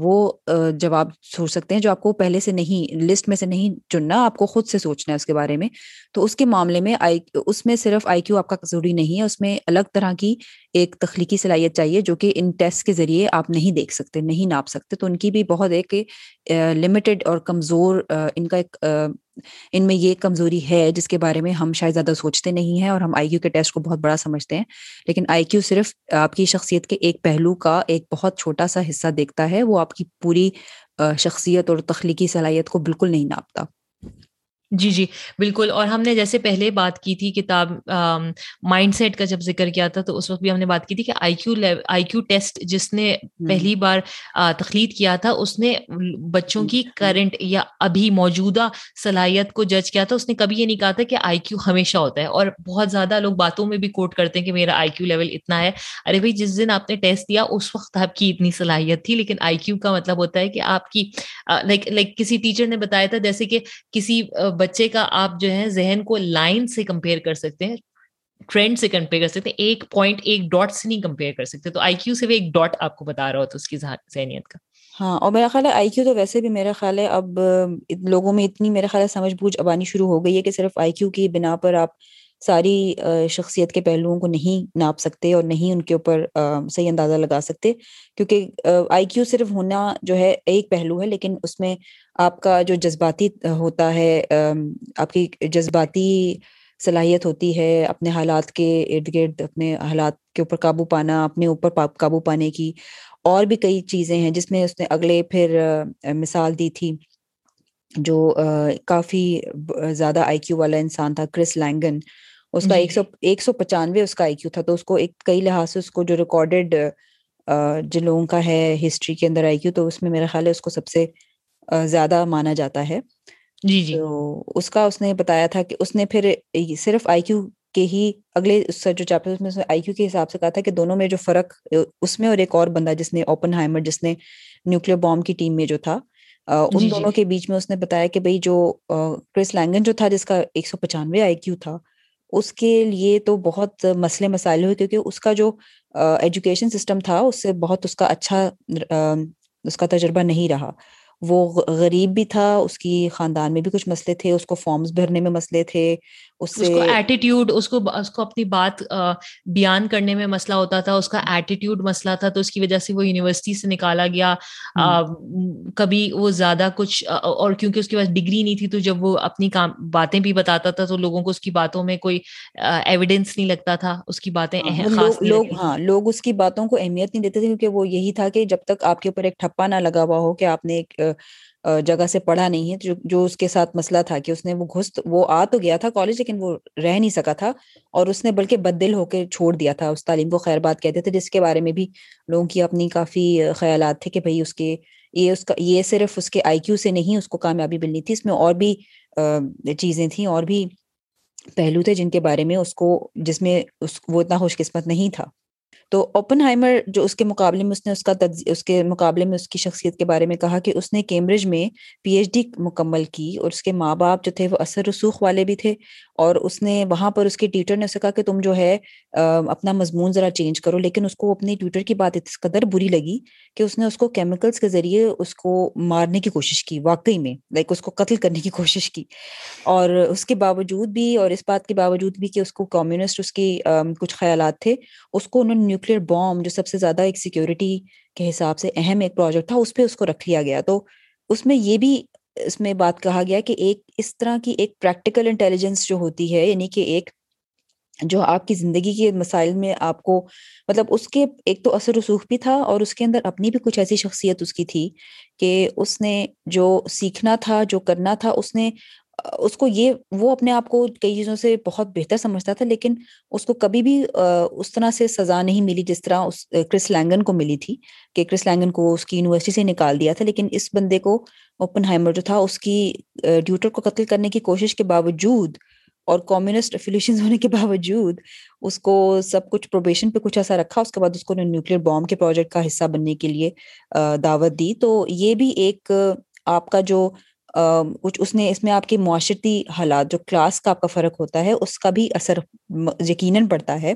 وہ جواب سوچ سکتے ہیں جو آپ کو پہلے سے نہیں، لسٹ میں سے نہیں چننا، آپ کو خود سے سوچنا ہے اس کے بارے میں۔ تو اس کے معاملے میں آئی، اس میں صرف آئی کیو آپ کا ضروری نہیں ہے، اس میں الگ طرح کی ایک تخلیقی صلاحیت چاہیے جو کہ ان ٹیسٹ کے ذریعے آپ نہیں دیکھ سکتے، نہیں ناپ سکتے۔ تو ان کی بھی بہت ایک لمیٹڈ اور کمزور ان کا ایک ان میں یہ کمزوری ہے جس کے بارے میں ہم شاید زیادہ سوچتے نہیں ہیں اور ہم آئی کیو کے ٹیسٹ کو بہت بڑا سمجھتے ہیں۔ لیکن آئی کیو صرف آپ کی شخصیت کے ایک پہلو کا ایک بہت چھوٹا سا حصہ دیکھتا ہے، وہ آپ کی پوری شخصیت اور تخلیقی صلاحیت کو بالکل نہیں ناپتا۔ جی جی بالکل۔ اور ہم نے جیسے پہلے بات کی تھی کتاب مائنڈ سیٹ کا جب ذکر کیا تھا تو اس وقت بھی ہم نے بات کی تھی کہ آئی کیو آئی کیو ٹیسٹ جس نے پہلی بار تخلیق کیا تھا اس نے بچوں کی کرنٹ یا ابھی موجودہ صلاحیت کو جج کیا تھا۔ اس نے کبھی یہ نہیں کہا تھا کہ آئی کیو ہمیشہ ہوتا ہے۔ اور بہت زیادہ لوگ باتوں میں بھی کوٹ کرتے ہیں کہ میرا آئی کیو لیول اتنا ہے۔ ارے بھائی جس دن آپ نے ٹیسٹ دیا اس وقت آپ کی اتنی صلاحیت تھی۔ لیکن آئی کیو کا مطلب ہوتا ہے کہ آپ کی لائک لائک کسی ٹیچر نے بتایا تھا جیسے کہ کسی بچے کا آپ جو ہے ذہن کو لائن سے کمپیئر کر سکتے ہیں، ٹرینڈ سے کمپیئر کر سکتے ہیں، ایک پوائنٹ ایک ڈاٹ سے نہیں کمپیئر کر سکتے، تو آئی کیو سے بھی ایک ڈاٹ آپ کو بتا رہا ہوتا اس کی ذہنیت کا۔ ہاں اور میرا خیال ہے آئی کیو تو ویسے بھی میرا خیال ہے اب لوگوں میں اتنی میرا خیال ہے سمجھ بوجھ اب آنی شروع ہو گئی ہے کہ صرف آئی کیو کی بنا پر آپ ساری شخصیت کے پہلوؤں کو نہیں ناپ سکتے اور نہیں ان کے اوپر صحیح اندازہ لگا سکتے، کیونکہ آئی کیو صرف ہونا جو ہے ایک پہلو ہے، لیکن اس میں آپ کا جو جذباتی ہوتا ہے آپ کی جذباتی صلاحیت ہوتی ہے اپنے حالات کے ارد گرد اپنے حالات کے اوپر قابو پانا اپنے اوپر قابو پانے کی اور بھی کئی چیزیں ہیں جس میں اس نے اگلے پھر مثال دی تھی جو کافی زیادہ آئی کیو والا انسان تھا کرس لینگن۔ اس کا ایک سو ایک سو پچانوے اس کا آئی کیو تھا تو اس کو ایک کئی لحاظ سے اس کو جو ریکارڈیڈ جن لوگوں کا ہے ہسٹری کے اندر آئی کیو تو اس میں میرا خیال ہے اس کو سب سے زیادہ مانا جاتا ہے۔ جی جی۔ تو اس کا اس نے بتایا تھا کہ اس نے پھر صرف آئی کیو کے ہی اگلے جو چیپٹر میں آئی کیو کے حساب سے کہا تھا کہ دونوں میں جو فرق اس میں اور ایک اور بندہ جس نے اوپن ہائمر جس نے نیوکلیر بام کی ٹیم میں جو تھا ان جی، جی۔ دونوں کے بیچ میں اس نے بتایا کہ بھائی جو کرس لینگن جو تھا جس کا ایک سو پچانوے آئی کیو تھا اس کے لیے تو بہت مسئلے مسائل ہوئے کیونکہ اس کا جو ایجوکیشن سسٹم تھا اس سے بہت اس کا اچھا اس کا تجربہ نہیں رہا۔ وہ غریب بھی تھا، اس کی خاندان میں بھی کچھ مسئلے تھے، اس کو فارمز بھرنے میں مسئلے تھے۔ اس کو ایٹیٹیوڈ اس کو اس کو اپنی بات بیان کرنے میں مسئلہ ہوتا تھا اس کا ایٹیٹیوڈ مسئلہ تھا تو اس کی وجہ سے وہ یونیورسٹی سے نکالا گیا۔ کبھی وہ زیادہ کچھ اور کیونکہ اس کے پاس ڈگری نہیں تھی تو جب وہ اپنی کام باتیں بھی بتاتا تھا تو لوگوں کو اس کی باتوں میں کوئی ایویڈینس نہیں لگتا تھا۔ اس کی باتیں لوگ ہاں لوگ اس کی باتوں کو اہمیت نہیں دیتے تھے کیونکہ وہ یہی تھا کہ جب تک آپ کے اوپر ایک ٹھپا نہ لگا ہوا ہو کہ آپ نے ایک جگہ سے پڑھا نہیں ہے، جو اس کے ساتھ مسئلہ تھا کہ اس نے وہ گھس، وہ آ تو گیا تھا کالج، لیکن وہ رہ نہیں سکا تھا اور اس نے بلکہ بد دل ہو کے چھوڑ دیا تھا۔ اس تعلیم کو خیر بات کہتے تھے، جس کے بارے میں بھی لوگوں کی اپنی کافی خیالات تھے کہ بھائی اس کے، یہ اس کا، یہ صرف اس کے آئی کیو سے نہیں، اس کو کامیابی ملنی تھی۔ اس میں اور بھی چیزیں تھیں، اور بھی پہلو تھے جن کے بارے میں اس کو، جس میں اس، وہ اتنا خوش قسمت نہیں تھا۔ تو اوپن ہائمر جو اس کے مقابلے میں اس نے اس کا اس کے مقابلے میں اس کی شخصیت کے بارے میں کہا کہ اس نے کیمبرج میں پی ایچ ڈی مکمل کی اور اس کے ماں باپ جو تھے وہ اثر رسوخ والے بھی تھے اور اس نے وہاں پر اس کے ٹیوٹر نے اسے کہا کہ تم جو ہے اپنا مضمون ذرا چینج کرو، لیکن اس کو اپنی ٹیوٹر کی بات اس قدر بری لگی کہ اس نے اس کو کیمیکلس کے ذریعے اس کو مارنے کی کوشش کی، واقعی میں لائک اس کو قتل کرنے کی کوشش کی۔ اور اس کے باوجود بھی اور اس بات کے باوجود بھی کہ اس کو کمیونسٹ اس کی کچھ خیالات تھے، اس کو انہوں نے نیوکلیر بام جو سب سے زیادہ ایک سیکورٹی کے حساب سے اہم ایک پروجیکٹ تھا، اس پہ اس کو رکھ لیا گیا۔ تو اس میں یہ بھی اس میں بات کہا گیا کہ ایک اس طرح کی ایک پریکٹیکل انٹیلیجنس جو ہوتی ہے یعنی کہ ایک جو آپ کی زندگی کے مسائل میں آپ کو مطلب اس کے ایک تو اثر رسوخ بھی تھا اور اس کے اندر اپنی بھی کچھ ایسی شخصیت اس کی تھی کہ اس نے جو سیکھنا تھا، جو کرنا تھا، اس نے اس کو یہ، وہ اپنے آپ کو کئی چیزوں سے بہت بہتر سمجھتا تھا، لیکن اس کو کبھی بھی اس طرح سے سزا نہیں ملی جس طرح اس کرس لینگن کو ملی تھی کہ کرس لینگن کو اس کی یونیورسٹی سے نکال دیا تھا، لیکن اس بندے کو اوپن ہائمر جو تھا، اس کی ڈیوٹر کو قتل کرنے کی کوشش کے باوجود اور کمیونسٹ افیلیشن ہونے کے باوجود اس کو سب کچھ پروبیشن پہ کچھ ایسا رکھا، اس کے بعد اس کو نیوکلیر بام کے پروجیکٹ کا حصہ بننے کے لیے دعوت دی۔ تو یہ بھی ایک آپ کا جو کچھ اس نے اس میں آپ کے معاشرتی حالات، جو کلاس کا آپ کا فرق ہوتا ہے، اس کا بھی اثر یقیناً پڑتا ہے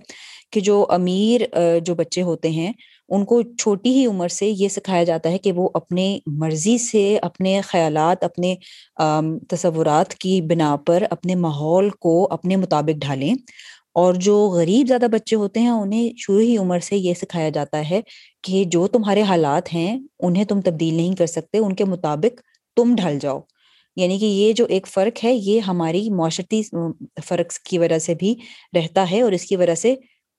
کہ جو امیر جو بچے ہوتے ہیں، ان کو چھوٹی ہی عمر سے یہ سکھایا جاتا ہے کہ وہ اپنے مرضی سے اپنے خیالات، اپنے تصورات کی بنا پر اپنے ماحول کو اپنے مطابق ڈھالیں۔ اور جو غریب زیادہ بچے ہوتے ہیں، انہیں شروع ہی عمر سے یہ سکھایا جاتا ہے کہ جو تمہارے حالات ہیں، انہیں تم تبدیل نہیں کر سکتے، ان کے مطابق تم ڈھل جاؤ۔ یعنی کہ یہ جو ایک فرق ہے، یہ ہماری معاشرتی فرق کی وجہ سے بھی رہتا ہے اور اس کی وجہ سے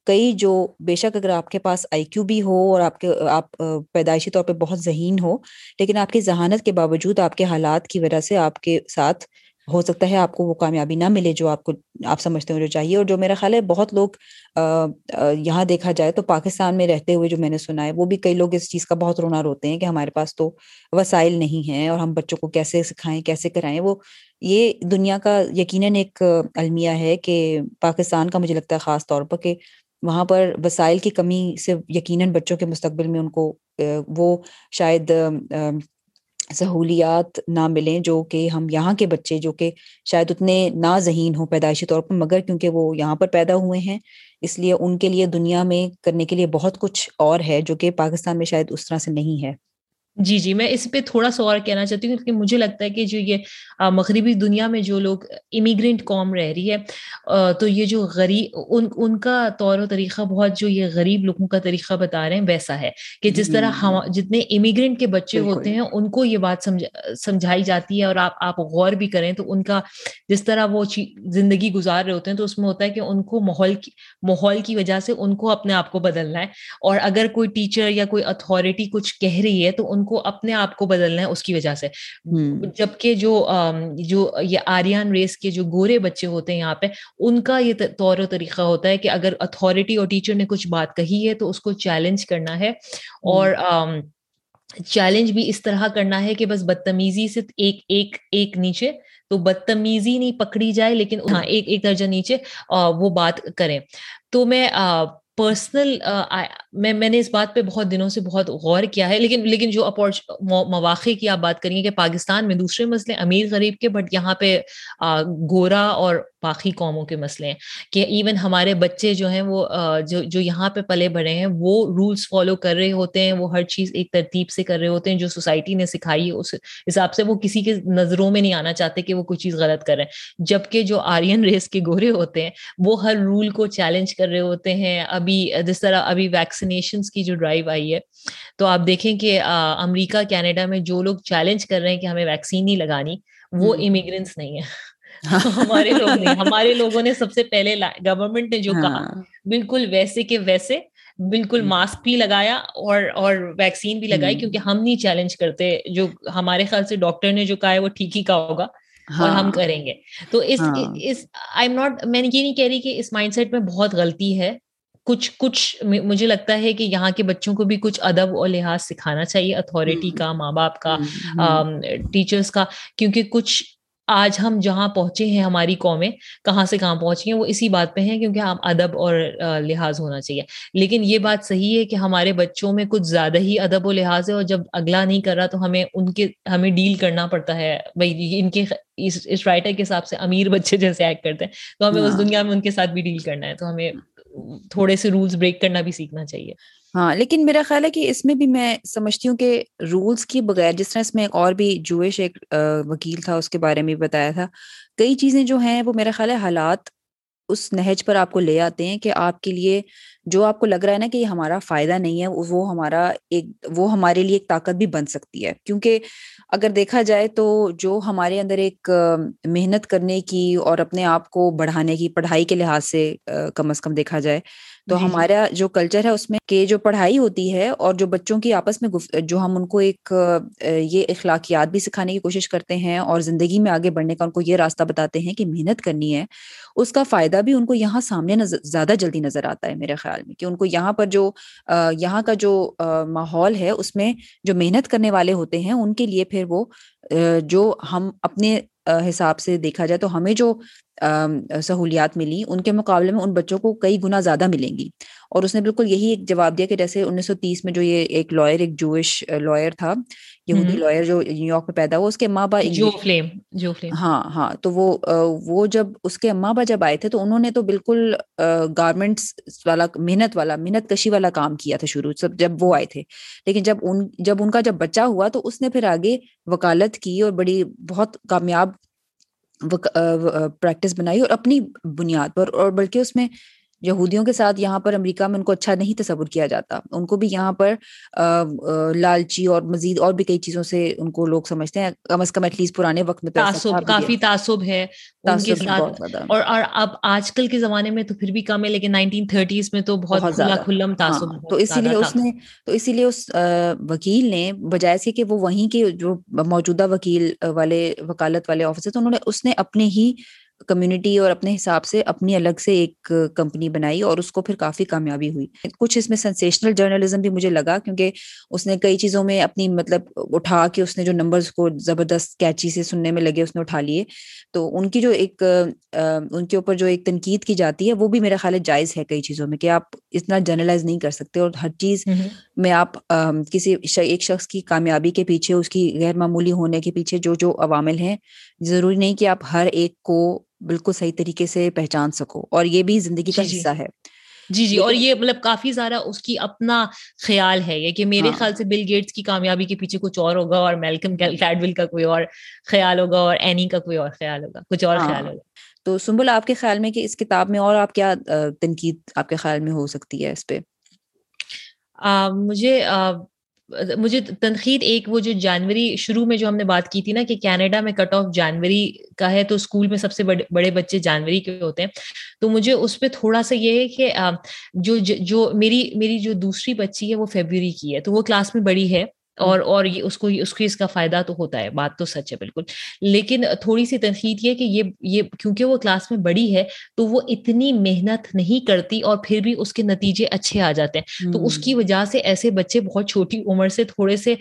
کئی جو بے شک اگر آپ کے پاس آئی کیو بھی ہو اور آپ کے، آپ پیدائشی طور پہ بہت ذہین ہو، لیکن آپ کی ذہانت کے باوجود آپ کے حالات کی وجہ سے آپ کے ساتھ ہو سکتا ہے آپ کو وہ کامیابی نہ ملے جو آپ کو آپ سمجھتے ہو جو چاہیے اور جو میرا خیال ہے بہت لوگ یہاں دیکھا جائے تو پاکستان میں رہتے ہوئے جو میں نے سنا ہے وہ بھی کئی لوگ اس چیز کا بہت رونا روتے ہیں کہ ہمارے پاس تو وسائل نہیں ہیں اور ہم بچوں کو کیسے سکھائیں، کیسے کرائیں، وہ یہ دنیا کا یقیناً ایک المیہ ہے کہ پاکستان کا مجھے لگتا ہے خاص طور پر کہ وہاں پر وسائل کی کمی سے یقیناً بچوں کے مستقبل میں ان کو وہ شاید سہولیات نہ ملیں جو کہ ہم یہاں کے بچے جو کہ شاید اتنے نا ذہین ہوں پیدائشی طور پر، مگر کیونکہ وہ یہاں پر پیدا ہوئے ہیں، اس لیے ان کے لیے دنیا میں کرنے کے لیے بہت کچھ اور ہے جو کہ پاکستان میں شاید اس طرح سے نہیں ہے۔ جی جی میں اس پہ تھوڑا سا اور کہنا چاہتی ہوں کیونکہ مجھے لگتا ہے کہ جو یہ مغربی دنیا میں جو لوگ امیگرینٹ قوم رہ رہی ہے تو یہ جو غریب ان ان کا طور و طریقہ بہت جو یہ غریب لوگوں کا طریقہ بتا رہے ہیں ویسا ہے کہ جس طرح ہم جتنے امیگرینٹ کے بچے ہوتے ہیں ان کو یہ بات سمجھائی جاتی ہے اور آپ آپ غور بھی کریں تو ان کا جس طرح وہ زندگی گزار رہے ہوتے ہیں تو اس میں ہوتا ہے کہ ان کو ماحول کی ماحول کی وجہ سے ان کو اپنے آپ کو بدلنا ہے اور اگر کوئی ٹیچر یا کوئی اتھارٹی کچھ کہہ رہی ہے تو ان کو اپنے آپ کو بدلنا ہے اس کی وجہ سے۔ جبکہ جو جو یہ آریان ریس کے جو گورے بچے ہوتے ہیں یہاں پہ ان کا یہ طور و طریقہ ہوتا ہے کہ اگر اتھارٹی اور ٹیچر نے کچھ بات کہی ہے تو اس کو چیلنج کرنا ہے۔ اور چیلنج بھی اس طرح کرنا ہے کہ بس بدتمیزی سے ایک ایک ایک نیچے تو بدتمیزی نہیں پکڑی جائے لیکن ہاں ایک ایک درجہ نیچے وہ بات کریں۔ تو میں پرسنل uh, میں میں نے اس بات پہ بہت دنوں سے بہت غور کیا ہے، لیکن لیکن جو مواقع کی آپ بات کریں گے کہ پاکستان میں دوسرے مسئلے، امیر غریب کے، بٹ یہاں پہ گورا اور باقی قوموں کے مسئلے ہیں کہ ایون ہمارے بچے جو ہیں وہ جو جو یہاں پہ پلے بڑے ہیں وہ رولس فالو کر رہے ہوتے ہیں وہ ہر چیز ایک ترتیب سے کر رہے ہوتے ہیں جو سوسائٹی نے سکھائی ہے اس حساب سے وہ کسی کے نظروں میں نہیں آنا چاہتے کہ وہ کوئی چیز غلط کر رہے ہیں۔ جبکہ جو آرین ریس کے گورے ہوتے ہیں وہ ہر رول کو چیلنج کر رہے ہوتے ہیں۔ ابھی جس طرح ابھی ویکسینیشن کی جو ڈرائیو آئی ہے تو آپ دیکھیں کہ امریکہ کینیڈا میں جو لوگ چیلنج کر رہے ہیں کہ ہمیں ویکسین نہیں لگانی وہ امیگرینٹس نہیں ہے ہمارے لوگ نہیں۔ ہمارے لوگوں نے سب سے پہلے گورنمنٹ نے جو کہا ہاں۔ بالکل ویسے کے ویسے بالکل ماسک بھی لگایا اور اور ویکسین بھی لگائی کیونکہ ہم نہیں چیلنج کرتے۔ جو ہمارے خیال سے ڈاکٹر نے جو کہا ہے وہ ٹھیک ہی کہا ہوگا اور ہم ہاں۔ کریں گے۔ تو اس آئی ایم ناٹ میں یہ نہیں کہہ رہی کہ اس مائنڈ سیٹ میں بہت غلطی ہے۔ کچھ کچھ مجھے لگتا ہے کہ یہاں کے بچوں کو بھی کچھ ادب اور لحاظ سکھانا چاہیے اتھارٹی کا ماں باپ کا ٹیچرس کا کیونکہ کچھ آج ہم جہاں پہنچے ہیں ہماری قومیں کہاں سے کہاں پہنچی ہیں وہ اسی بات پہ ہیں کیونکہ ہم ادب اور لحاظ ہونا چاہیے۔ لیکن یہ بات صحیح ہے کہ ہمارے بچوں میں کچھ زیادہ ہی ادب و لحاظ ہے اور جب اگلا نہیں کر رہا تو ہمیں ان کے ہمیں ڈیل کرنا پڑتا ہے۔ بھائی ان کے اس رائٹر کے حساب سے امیر بچے جیسے ایکٹ کرتے ہیں۔ تو ہمیں اس ہاں۔ دنیا میں ان کے ساتھ بھی ڈیل کرنا ہے۔ تو ہمیں تھوڑے سے رولس بریک کرنا بھی سیکھنا چاہیے۔ ہاں لیکن میرا خیال ہے کہ اس میں بھی میں سمجھتی ہوں کہ رولس کی بغیر، جس طرح اس میں ایک اور بھی جوش ایک وکیل تھا، اس کے بارے میں بتایا تھا، کئی چیزیں جو ہیں، وہ میرا خیال ہے حالات اس نہج پر آپ کو لے آتے ہیں کہ آپ کے لیے جو آپ کو لگ رہا ہے نا کہ یہ ہمارا فائدہ نہیں ہے، وہ ہمارا ایک، وہ ہمارے لیے ایک طاقت بھی بن سکتی ہے۔ کیونکہ اگر دیکھا جائے تو جو ہمارے اندر ایک محنت کرنے کی اور اپنے آپ کو بڑھانے کی، پڑھائی کے لحاظ سے کم از کم دیکھا جائے تو جی، جی۔ ہمارا جو کلچر ہے اس میں کہ جو پڑھائی ہوتی ہے اور جو بچوں کی آپس میں جو ہم ان کو ایک یہ اخلاقیات بھی سکھانے کی کوشش کرتے ہیں اور زندگی میں آگے بڑھنے کا ان کو یہ راستہ بتاتے ہیں کہ محنت کرنی ہے اس کا فائدہ بھی ان کو یہاں سامنے زیادہ جلدی نظر آتا ہے میرے خیال میں کہ ان کو یہاں پر جو یہاں کا جو ماحول ہے اس میں جو محنت کرنے والے ہوتے ہیں ان کے لیے پھر وہ جو ہم اپنے حساب سے دیکھا جائے تو ہمیں جو سہولیات ملی، ان کے مقابلے میں ان بچوں کو کئی گنا زیادہ ملیں گی۔ اور اس نے بالکل یہی ایک جواب دیا کہ جیسے انیس سو تیس میں جو یہ ایک لائر ایک جوش لائر تھا یہودی لائر جو نیو یارک میں پیدا ہوا اس کے ماں باپ جو فلیم جو فلیم۔ ہاں ہاں تو وہ وہ جب اس کے ماں باپ جب آئے تھے تو انہوں نے تو بالکل گارمنٹس والا محنت والا محنت کشی والا کام کیا تھا شروع سب جب وہ آئے تھے۔ لیکن جب ان جب ان کا جب بچہ ہوا تو اس نے پھر آگے وکالت کی اور بڑی بہت کامیاب پریکٹس بنائی اور اپنی بنیاد پر اور بلکہ اس میں یہودیوں کے ساتھ یہاں پر امریکہ میں ان کو اچھا نہیں تصور کیا جاتا۔ ان کو بھی یہاں پر لالچی اور مزید اور بھی کئی چیزوں سے ان کو لوگ سمجھتے ہیں۔ کم از کم ایٹ لیسٹ پرانے وقت میں کافی تعصب ہے۔ اور اب آج کل کے زمانے میں تو پھر بھی کم ہے لیکن نائنٹین تھرٹیز میں تو بہت کھلم تعصب ہاں، تو اسی لیے اس نے تو اسی لیے اس وکیل نے بجائے سے کہ وہ وہیں کے جو موجودہ وکیل والے وکالت والے آفیسر تو انہوں نے اس نے اپنے ہی کمیونٹی اور اپنے حساب سے اپنی الگ سے ایک کمپنی بنائی اور اس کو پھر کافی کامیابی ہوئی۔ کچھ اس میں سینسیشنل جرنلزم بھی مجھے لگا کیونکہ اس نے کئی چیزوں میں اپنی مطلب اٹھا کے اس نے جو نمبرز کو زبردست کیچی سے سننے میں لگے اس نے اٹھا لیے۔ تو ان کی جو ایک ان کے اوپر جو ایک تنقید کی جاتی ہے وہ بھی میرا خیال جائز ہے کئی چیزوں میں کہ آپ اتنا جرنلائز نہیں کر سکتے اور ہر چیز میں آپ کسی ایک شخص کی کامیابی کے پیچھے اس کی غیر معمولی ہونے کے پیچھے جو جو عوامل ہیں ضروری نہیں کہ آپ ہر ایک کو بالکل صحیح طریقے سے پہچان سکو اور یہ بھی زندگی کا جی، جی۔ حصہ ہے جی جی اور یہ مطلب کافی زیادہ اس کی اپنا خیال ہے یہ کہ میرے ہاں۔ خیال سے بل گیٹس کی کامیابی کے پیچھے کچھ اور ہوگا اور میلکم کیڈول کا کوئی اور خیال ہوگا اور اینی کا کوئی اور خیال ہوگا کچھ اور خیال ہاں۔ ہوگا تو سنبل آپ کے خیال میں کہ اس کتاب میں اور آپ کیا تنقید آپ کے خیال میں ہو سکتی ہے اس پہ مجھے مجھے تنقید ایک وہ جو جنوری شروع میں جو ہم نے بات کی تھی نا کہ کینیڈا میں کٹ آف جانوری کا ہے تو اسکول میں سب سے بڑے بچے جانوری کے ہوتے ہیں۔ تو مجھے اس پہ تھوڑا سا یہ ہے کہ جو جو میری میری جو دوسری بچی ہے وہ فیبری کی ہے تو وہ کلاس میں بڑی ہے۔ اور اور یہ اس کو اس کو اس کا فائدہ تو ہوتا ہے بات تو سچ ہے بالکل۔ لیکن تھوڑی سی تنقید یہ کہ یہ یہ کیونکہ وہ کلاس میں بڑی ہے تو وہ اتنی محنت نہیں کرتی اور پھر بھی اس کے نتیجے اچھے آ جاتے ہیں۔ تو اس کی وجہ سے ایسے بچے بہت چھوٹی عمر سے تھوڑے سے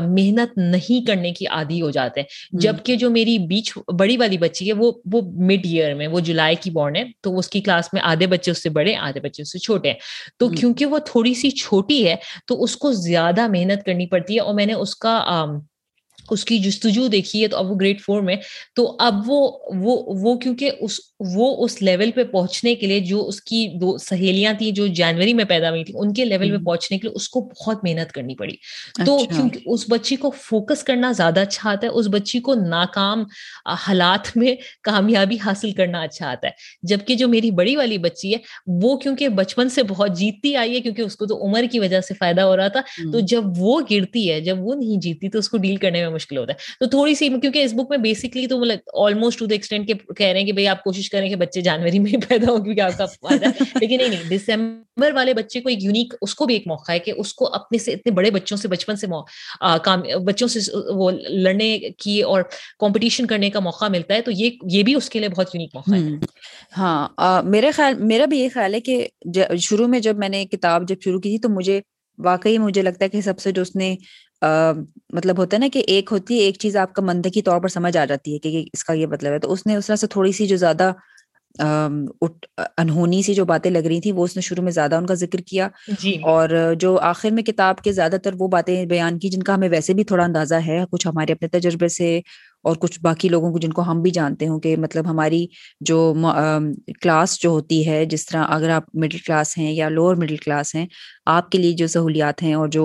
محنت نہیں کرنے کی عادی ہو جاتے ہیں۔ جبکہ جو میری بیچ بڑی والی بچی ہے وہ وہ مڈ ایئر میں وہ جولائی کی بورن ہے تو اس کی کلاس میں آدھے بچے اس سے بڑے آدھے بچے اس سے چھوٹے ہیں۔ تو کیونکہ وہ تھوڑی سی چھوٹی ہے تو اس کو زیادہ محنت محنت کرنی پڑتی ہے اور میں نے اس کا اس کی جستجو دیکھی ہے تو اب وہ گریڈ فور میں تو اب وہ وہ وہ کیونکہ اس وہ اس لیول پہ پہنچنے کے لیے جو اس کی دو سہیلیاں تھیں جو جنوری میں پیدا ہوئی تھیں ان کے لیول پہ پہنچنے کے لیے اس کو بہت محنت کرنی پڑی۔ تو اچھا۔ کیونکہ اس بچی کو فوکس کرنا زیادہ اچھا آتا ہے اس بچی کو ناکام حالات میں کامیابی حاصل کرنا اچھا آتا ہے۔ جبکہ جو میری بڑی والی بچی ہے وہ کیونکہ بچپن سے بہت جیتتی آئی ہے کیونکہ اس کو تو عمر کی وجہ سے فائدہ ہو رہا تھا۔ تو جب وہ گرتی ہے جب وہ نہیں جیتتی تو اس کو ڈیل کرنے میں مشکل ہوتا ہے۔ تو تھوڑی سی کیونکہ اس بک میں بیسکلی تو آلموسٹ ٹو دا ایکسٹینٹ کے کہہ رہے ہیں کہ بھائی آپ کوشش کریں کہ بچے جنوری میں ہی پیدا ہو کیونکہ آپ کا فائدہ لیکن نہیں نہیں دسمبر والے بچے کو ایک یونیک اس کو بھی ایک موقع ہے کہ اس کو اپنے سے اتنے بڑے بچوں سے، بچپن سے کام، بچوں سے وہ لڑنے کی اور کمپٹیشن کرنے کا موقع ملتا ہے تو یہ یہ بھی اس کے لیے بہت یونیک موقع ہے۔ ہاں میرے خیال، میرا بھی یہ خیال ہے کہ شروع میں جب میں نے کتاب جب شروع کی تھی تو مجھے واقعی مجھے لگتا ہے کہ سب سے جو اس نے مطلب ہوتا ہے نا کہ ایک ہوتی ہے ایک چیز آپ کا منطقی طور پر سمجھ آ جاتی ہے کہ اس کا یہ مطلب ہے۔ تو اس نے اس طرح سے تھوڑی سی جو زیادہ انہونی سی جو باتیں لگ رہی تھیں وہ اس نے شروع میں زیادہ ان کا ذکر کیا۔ جی۔ اور جو آخر میں کتاب کے زیادہ تر وہ باتیں بیان کی جن کا ہمیں ویسے بھی تھوڑا اندازہ ہے کچھ ہمارے اپنے تجربے سے اور کچھ باقی لوگوں کو جن کو ہم بھی جانتے ہوں کہ مطلب ہماری جو کلاس جو ہوتی ہے، جس طرح اگر آپ مڈل کلاس ہیں یا لوور مڈل کلاس ہیں، آپ کے لیے جو سہولیات ہیں اور جو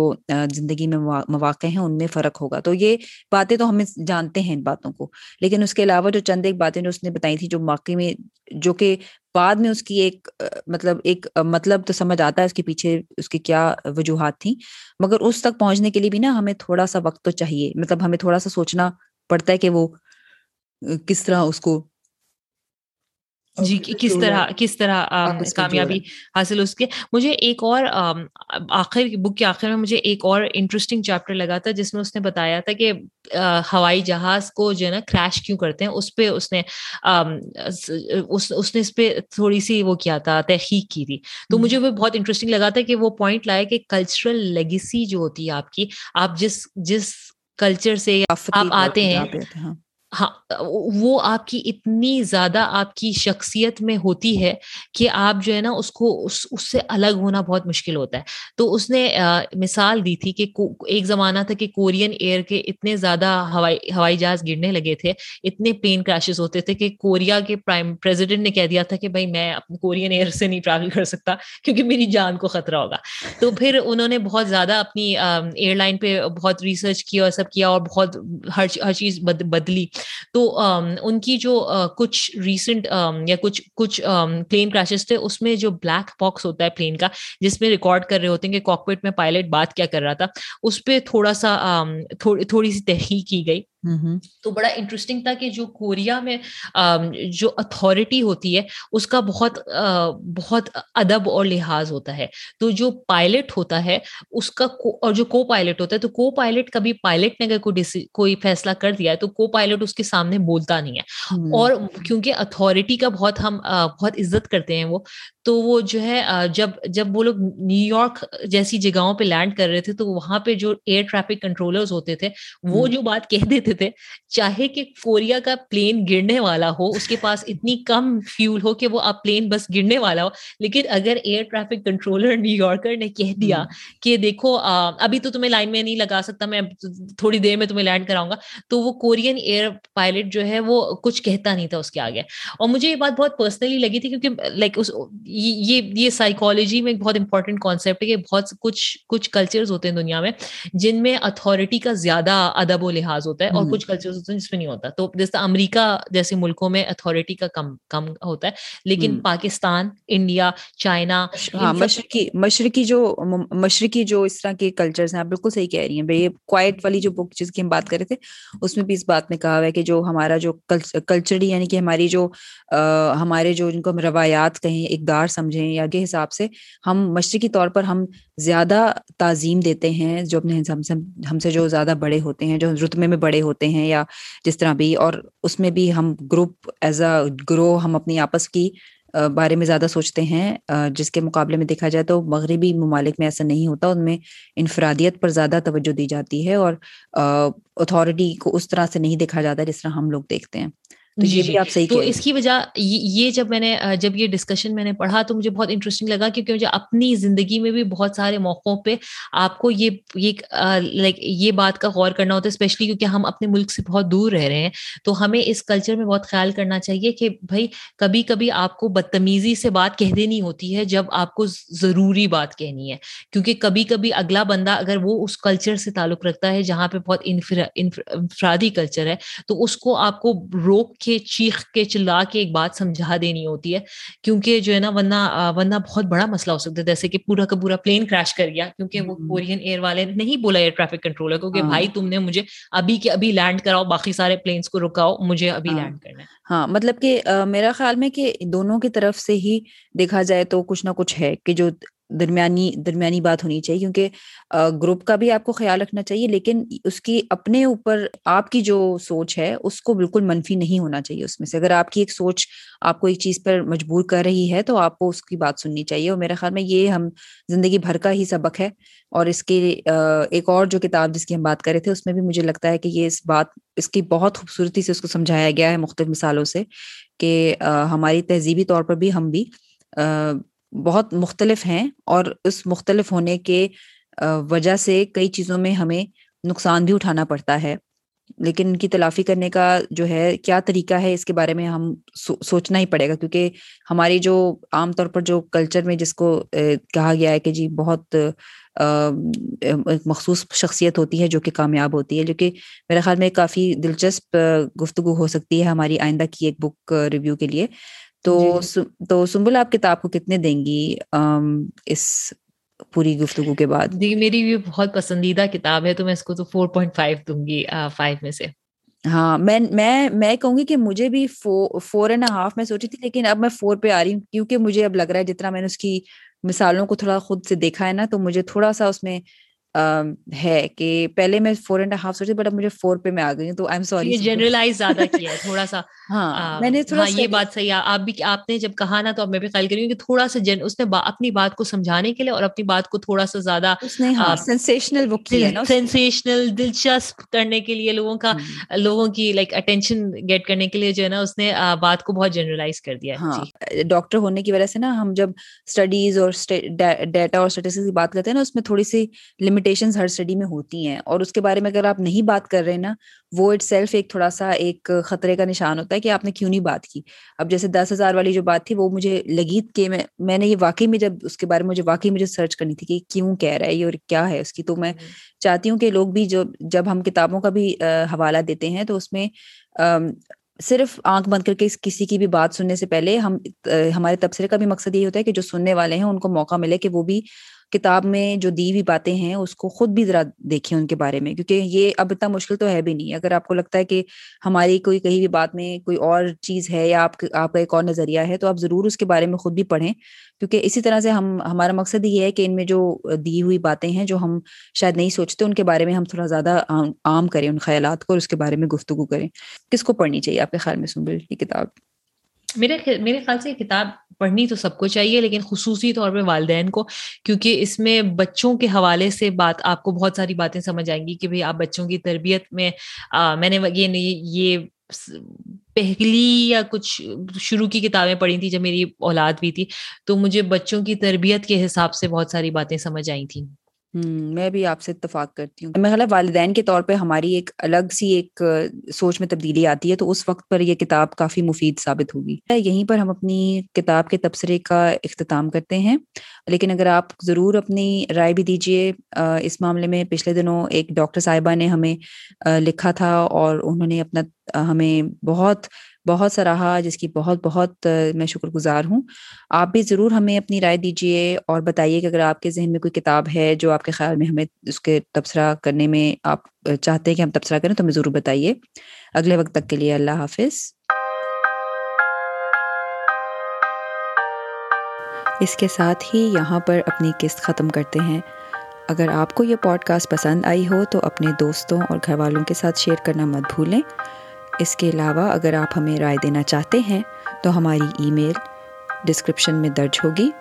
زندگی میں مواقع ہیں، ان میں فرق ہوگا۔ تو یہ باتیں تو ہمیں جانتے ہیں ان باتوں کو۔ لیکن اس کے علاوہ جو چند ایک باتیں جو اس نے بتائی تھی، جو واقعی میں، جو کہ بعد میں اس کی ایک مطلب ایک مطلب تو سمجھ آتا ہے اس کے پیچھے اس کی کیا وجوہات تھیں، مگر اس تک پہنچنے کے لیے بھی نا ہمیں تھوڑا سا وقت تو چاہیے۔ مطلب ہمیں تھوڑا سا سوچنا پڑتا ہے کہ وہ کس طرح اس کو جی کس طرح کس طرح کامیابی حاصل اس کے مجھے ایک اور آخر بک کے آخر میں مجھے ایک اور انٹرسٹنگ چیپٹر لگا تھا جس میں اس نے بتایا تھا کہ ہوائی جہاز کو جو ہے نا کریش کیوں کرتے ہیں؟ اس پہ اس نے اس نے اس پہ تھوڑی سی وہ کیا تھا تحقیق کی تھی۔ تو مجھے وہ بہت انٹرسٹنگ لگا تھا کہ وہ پوائنٹ لائے کہ کلچرل لیگیسی جو ہوتی ہے آپ کی آپ جس جس کلچر سے آپ آتے ہیں۔ ہاں۔ وہ آپ کی اتنی زیادہ آپ کی شخصیت میں ہوتی ہے کہ آپ جو ہے نا، اس کو، اس اس سے الگ ہونا بہت مشکل ہوتا ہے تو اس نے مثال دی تھی کہ ایک زمانہ تھا کہ کورین ایئر کے اتنے زیادہ ہوائی ہوائی جہاز گرنے لگے تھے، اتنے پلین کریشز ہوتے تھے کہ کوریا کے پرائم پریزیڈنٹ نے کہہ دیا تھا کہ بھائی میں کورین ایئر سے نہیں ٹریول کر سکتا کیونکہ میری جان کو خطرہ ہوگا تو پھر انہوں نے بہت زیادہ اپنی ایئر لائن پہ بہت ریسرچ کیا اور سب کیا اور بہت ہر ہر چیز بدلی تو ان کی جو کچھ ریسنٹ یا کچھ کچھ پلین کریشز تھے، اس میں جو بلیک باکس ہوتا ہے پلین کا، جس میں ریکارڈ کر رہے ہوتے ہیں کہ کاکپیٹ میں پائلٹ بات کیا کر رہا تھا، اس پہ تھوڑا سا تھوڑی سی تحقیق کی گئی۔ تو بڑا انٹرسٹنگ تھا کہ جو کوریا میں جو اتھارٹی ہوتی ہے اس کا بہت بہت ادب اور لحاظ ہوتا ہے۔ تو جو پائلٹ ہوتا ہے اس کا اور جو کو پائلٹ ہوتا ہے تو کو پائلٹ کبھی پائلٹ نے اگر کوئی فیصلہ کر دیا ہے تو کو پائلٹ اس کے سامنے بولتا نہیں ہے۔ اور کیونکہ اتھارٹی کا بہت ہم بہت عزت کرتے ہیں وہ تو وہ جو ہے جب جب وہ لوگ نیو یارک جیسی جگہوں پہ لینڈ کر رہے تھے تو وہاں پہ جو ایئر ٹریفک کنٹرولرز ہوتے تھے وہ جو بات کہہ دیتے تھے چاہے کہ کوریا کا پلین گرنے والا ہو اس کے پاس اتنی کم فیول ہو کہ وہ اب پلین بس گرنے والا ہو۔ لیکن اگر air traffic controller New Yorker نے کہہ دیا کہ دیکھو ابھی تو تمہیں لائن میں نہیں لگا سکتا میں تھوڑی دیر میں تمہیں لینڈ کراؤں گا۔ تو وہ کورین ایئر پائلٹ جو ہے وہ کچھ کہتا نہیں تھا اس کے آگے۔ اور مجھے یہ بات بہت پرسنلی لگی تھی کیونکہ لائک اس یہ یہ سائیکالوجی میں ایک بہت امپورٹنٹ کانسیپٹ ہے کہ بہت کچھ کچھ کلچرز ہوتے ہیں دنیا میں جن میں اتھارٹی کا زیادہ ادب و لحاظ ہوتا ہے۔ اور کچھ کلچر ہوتے ہیں جس میں نہیں ہوتا۔ تو جیسے امریکہ جیسے ملکوں میں اتھارٹی کا کم کم ہوتا ہے لیکن پاکستان انڈیا چائنا ہاں مشرقی مشرقی جو مشرقی جو اس طرح کے کلچرز ہیں آپ بالکل صحیح کہہ رہی ہیں۔ بھائی کوائٹ والی جو بک جس کی ہم بات کر رہے تھے اس میں بھی اس بات میں کہا ہوا ہے کہ جو ہمارا جو کلچرلی یعنی کہ ہماری جو ہمارے جو جن کو ہم روایات کہیں اقدار سمجھیں یا کے حساب سے ہم مشرقی طور پر ہم زیادہ تعظیم دیتے ہیں جو اپنے ہم سے جو زیادہ بڑے ہوتے ہیں جو رتمے میں بڑے ہوتے ہیں یا جس طرح بھی، اور اس میں بھی ہم گروپ ایز اے گروہ ہم اپنی آپس کی بارے میں زیادہ سوچتے ہیں جس کے مقابلے میں دیکھا جائے تو مغربی ممالک میں ایسا نہیں ہوتا، ان میں انفرادیت پر زیادہ توجہ دی جاتی ہے اور اتھارٹی کو اس طرح سے نہیں دیکھا جاتا جس طرح ہم لوگ دیکھتے ہیں۔ تو یہ جی، بھی آپ صحیح تو اس کی وجہ یہ جب میں نے جب یہ ڈسکشن میں نے پڑھا تو مجھے بہت انٹرسٹنگ لگا کیونکہ مجھے اپنی زندگی میں بھی بہت سارے موقعوں پہ آپ کو یہ لائک یہ بات کا غور کرنا ہوتا ہے اسپیشلی کیونکہ ہم اپنے ملک سے بہت دور رہ رہے ہیں۔ تو ہمیں اس کلچر میں بہت خیال کرنا چاہیے کہ بھائی کبھی کبھی آپ کو بدتمیزی سے بات کہہ دینی ہوتی ہے جب آپ کو ضروری بات کہنی ہے۔ کیونکہ کبھی کبھی اگلا بندہ اگر وہ اس کلچر سے تعلق رکھتا ہے جہاں پہ بہت انفرادی کلچر ہے تو اس کو آپ کو روک کے چیخ کے چلا کے ایک بات سمجھا دینی ہوتی ہے کیونکہ جو ہے نا ورنہ ورنہ بہت بڑا مسئلہ ہو سکتا ہے جیسے کہ پورا کا پورا پلین کریش کر گیا کیونکہ وہ کورین ایئر والے نے نہیں بولا ایئر ٹریفک کنٹرولر کو کہ ہاں۔ بھائی تم نے مجھے ابھی کے ابھی لینڈ کراؤ باقی سارے پلینس کو رکاؤ مجھے ابھی لینڈ ہاں۔ کرنا ہے ہاں مطلب کہ میرا خیال میں کہ دونوں کی طرف سے ہی دیکھا جائے تو کچھ نہ کچھ ہے کہ جو درمیانی درمیانی بات ہونی چاہیے کیونکہ گروپ کا بھی آپ کو خیال رکھنا چاہیے، لیکن اس کی اپنے اوپر آپ کی جو سوچ ہے، اس کو بالکل منفی نہیں ہونا چاہیے اس میں سے۔ اگر آپ کی ایک سوچ آپ کو ایک چیز پر مجبور کر رہی ہے، تو آپ کو اس کی بات سننی چاہیے۔ اور میرے خیال میں یہ ہم زندگی بھر کا ہی سبق ہے۔ اور اس کے ایک اور جو کتاب جس کی ہم بات کر رہے تھے، اس میں بھی مجھے لگتا ہے کہ یہ اس بات، اس کی بہت خوبصورتی سے اس کو سمجھایا گیا ہے مختلف مثالوں سے کہ ہماری تہذیبی طور پر بھی ہم بھی بہت مختلف ہیں اور اس مختلف ہونے کے وجہ سے کئی چیزوں میں ہمیں نقصان بھی اٹھانا پڑتا ہے۔ لیکن ان کی تلافی کرنے کا جو ہے، کیا طریقہ ہے، اس کے بارے میں ہم سوچنا ہی پڑے گا۔ کیونکہ ہماری جو عام طور پر جو کلچر میں جس کو کہا گیا ہے کہ جی بہت مخصوص شخصیت ہوتی ہے جو کہ کامیاب ہوتی ہے۔ جو کہ میرے خیال میں کافی دلچسپ گفتگو ہو سکتی ہے ہماری آئندہ کی ایک بک ریویو کے لیے۔ تو جی۔ تو سنبل آپ کتاب کو کتنے دیں گی اس پوری گفتگو کے بعد؟ جی میری بھی بہت پسندیدہ کتاب ہے تو میں اس کو تو فور پوائنٹ فائیو دوں گی فائیو میں سے۔ ہاں میں میں میں کہوں گی کہ مجھے بھی فور اینڈ ہاف میں سوچی تھی لیکن اب میں فور پہ آ رہی ہوں کیونکہ مجھے اب لگ رہا ہے جتنا میں نے اس کی مثالوں کو تھوڑا خود سے دیکھا ہے نا تو مجھے تھوڑا سا اس میں ہے کہ پہلے میں فور اینڈ ہاف سوچی بٹ اب مجھے فور پہ میں آ گئی ہوں تو آئی ایم سوری جنرلائز زیادہ کیا ہے تھوڑا سا۔ ہاں میں نے تھوڑا یہ بات صحیح ہے۔ آپ بھی آپ نے جب کہا نا تو اب میں بھی خیال کری کہ تھوڑا سا جن اس نے اپنی بات کو سمجھانے کے لیے اور اپنی بات کو تھوڑا سا زیادہ سینسیشنل وہ کیا سینسیشنل دلچسپ کرنے کے لیے لوگوں کا لوگوں کی لائک اٹینشن گیٹ کرنے کے لیے جو ہے نا اس نے بات کو بہت جنرلائز کر دیا ہے۔ ڈاکٹر ہونے کی وجہ سے نا ہم جب اسٹڈیز اور ڈیٹا اور اسٹیٹس کی بات کرتے ہیں نا اس میں تھوڑی سی لمیٹیشن ہر اسٹڈی میں ہوتی ہیں۔ اور اس کے بارے میں اگر آپ نہیں بات کر رہے نا وہ اٹ سیلف ایک تھوڑا سا ایک خطرے کا نشان ہوتا ہے کہ آپ نے کیوں نہیں بات کی؟ اب جیسے دس ہزار والی جو بات تھی وہ مجھے لگی کہ میں میں نے یہ واقعی میں جب اس کے بارے میں مجھے واقعی مجھے سرچ کرنی تھی کہ کیوں کہہ رہا ہے یہ اور کیا ہے اس کی تو میں چاہتی ہوں کہ لوگ بھی جو جب ہم کتابوں کا بھی حوالہ دیتے ہیں تو اس میں صرف آنکھ بند کر کے کسی کی بھی بات سننے سے پہلے ہم ہمارے تبصرے کا بھی مقصد یہ ہوتا ہے کہ جو سننے والے ہیں ان کو موقع ملے کہ وہ بھی کتاب میں جو دی ہوئی باتیں ہیں، اس کو خود بھی ذرا دیکھیں ان کے بارے میں، کیونکہ یہ اب اتنا مشکل تو ہے بھی نہیں۔ اگر آپ کو لگتا ہے کہ ہماری کوئی کہیں بھی بات میں کوئی اور چیز ہے یا آپ آپ کا ایک اور نظریہ ہے، تو آپ ضرور اس کے بارے میں خود بھی پڑھیں۔ کیونکہ اسی طرح سے ہم، ہمارا مقصد یہ ہے کہ ان میں جو دی ہوئی باتیں ہیں، جو ہم شاید نہیں سوچتے، ان کے بارے میں ہم تھوڑا زیادہ عام کریں، ان خیالات کو اور اس کے بارے میں گفتگو کریں۔ کس کو پڑھنی چاہیے آپ کے خیال میں سنبل یہ کتاب۔ میرے میرے خیال سے یہ کتاب پڑھنی تو سب کو چاہیے، لیکن خصوصی طور پہ والدین کو، کیونکہ اس میں بچوں کے حوالے سے بات، آپ کو بہت ساری باتیں سمجھ آئیں گی کہ بھائی آپ بچوں کی تربیت میں میں نے یہ یہ پہلی یا کچھ شروع کی کتابیں پڑھی تھیں جب میری اولاد بھی تھی، تو مجھے بچوں کی تربیت کے حساب سے بہت ساری باتیں سمجھ آئی تھیں۔ میں بھی آپ سے اتفاق کرتی ہوں۔ میں خیال والدین کے طور پہ ہماری ایک الگ سی ایک، سوچ میں تبدیلی آتی ہے تو اس وقت پر یہ کتاب کافی مفید ثابت ہوگی۔ یہیں پر ہم اپنی کتاب کے تبصرے کا اختتام کرتے ہیں۔ لیکن اگر آپ ضرور اپنی رائے بھی دیجیے اس معاملے میں پچھلے دنوں ایک ڈاکٹر صاحبہ نے ہمیں لکھا تھا اور انہوں نے اپنا، ہمیں بہت بہت سراہا، جس کی بہت بہت میں شکر گزار ہوں۔ آپ بھی ضرور ہمیں اپنی رائے دیجیے اور بتائیے کہ اگر آپ کے ذہن میں کوئی کتاب ہے جو آپ کے خیال میں ہمیں اس کے تبصرہ کرنے میں آپ چاہتے ہیں کہ ہم تبصرہ کریں تو ہمیں ضرور بتائیے۔ اگلے وقت تک کے لیے اللہ حافظ۔ اس کے ساتھ ہی یہاں پر اپنی قسط ختم کرتے ہیں۔ اگر آپ کو یہ پوڈ کاسٹ پسند آئی ہو تو اپنے دوستوں اور گھر والوں کے ساتھ شیئر کرنا مت بھولیں۔ اس کے علاوہ اگر آپ ہمیں رائے دینا چاہتے ہیں تو ہماری ای میل ڈسکرپشن میں درج ہوگی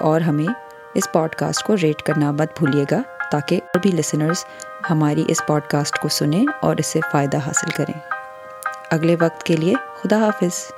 اور ہمیں اس پوڈ کاسٹ کو ریٹ کرنا مت بھولیے گا تاکہ اور بھی لسنرز ہماری اس پوڈ کاسٹ کو سنیں اور اس سے فائدہ حاصل کریں۔ اگلے وقت کے لیے خدا حافظ۔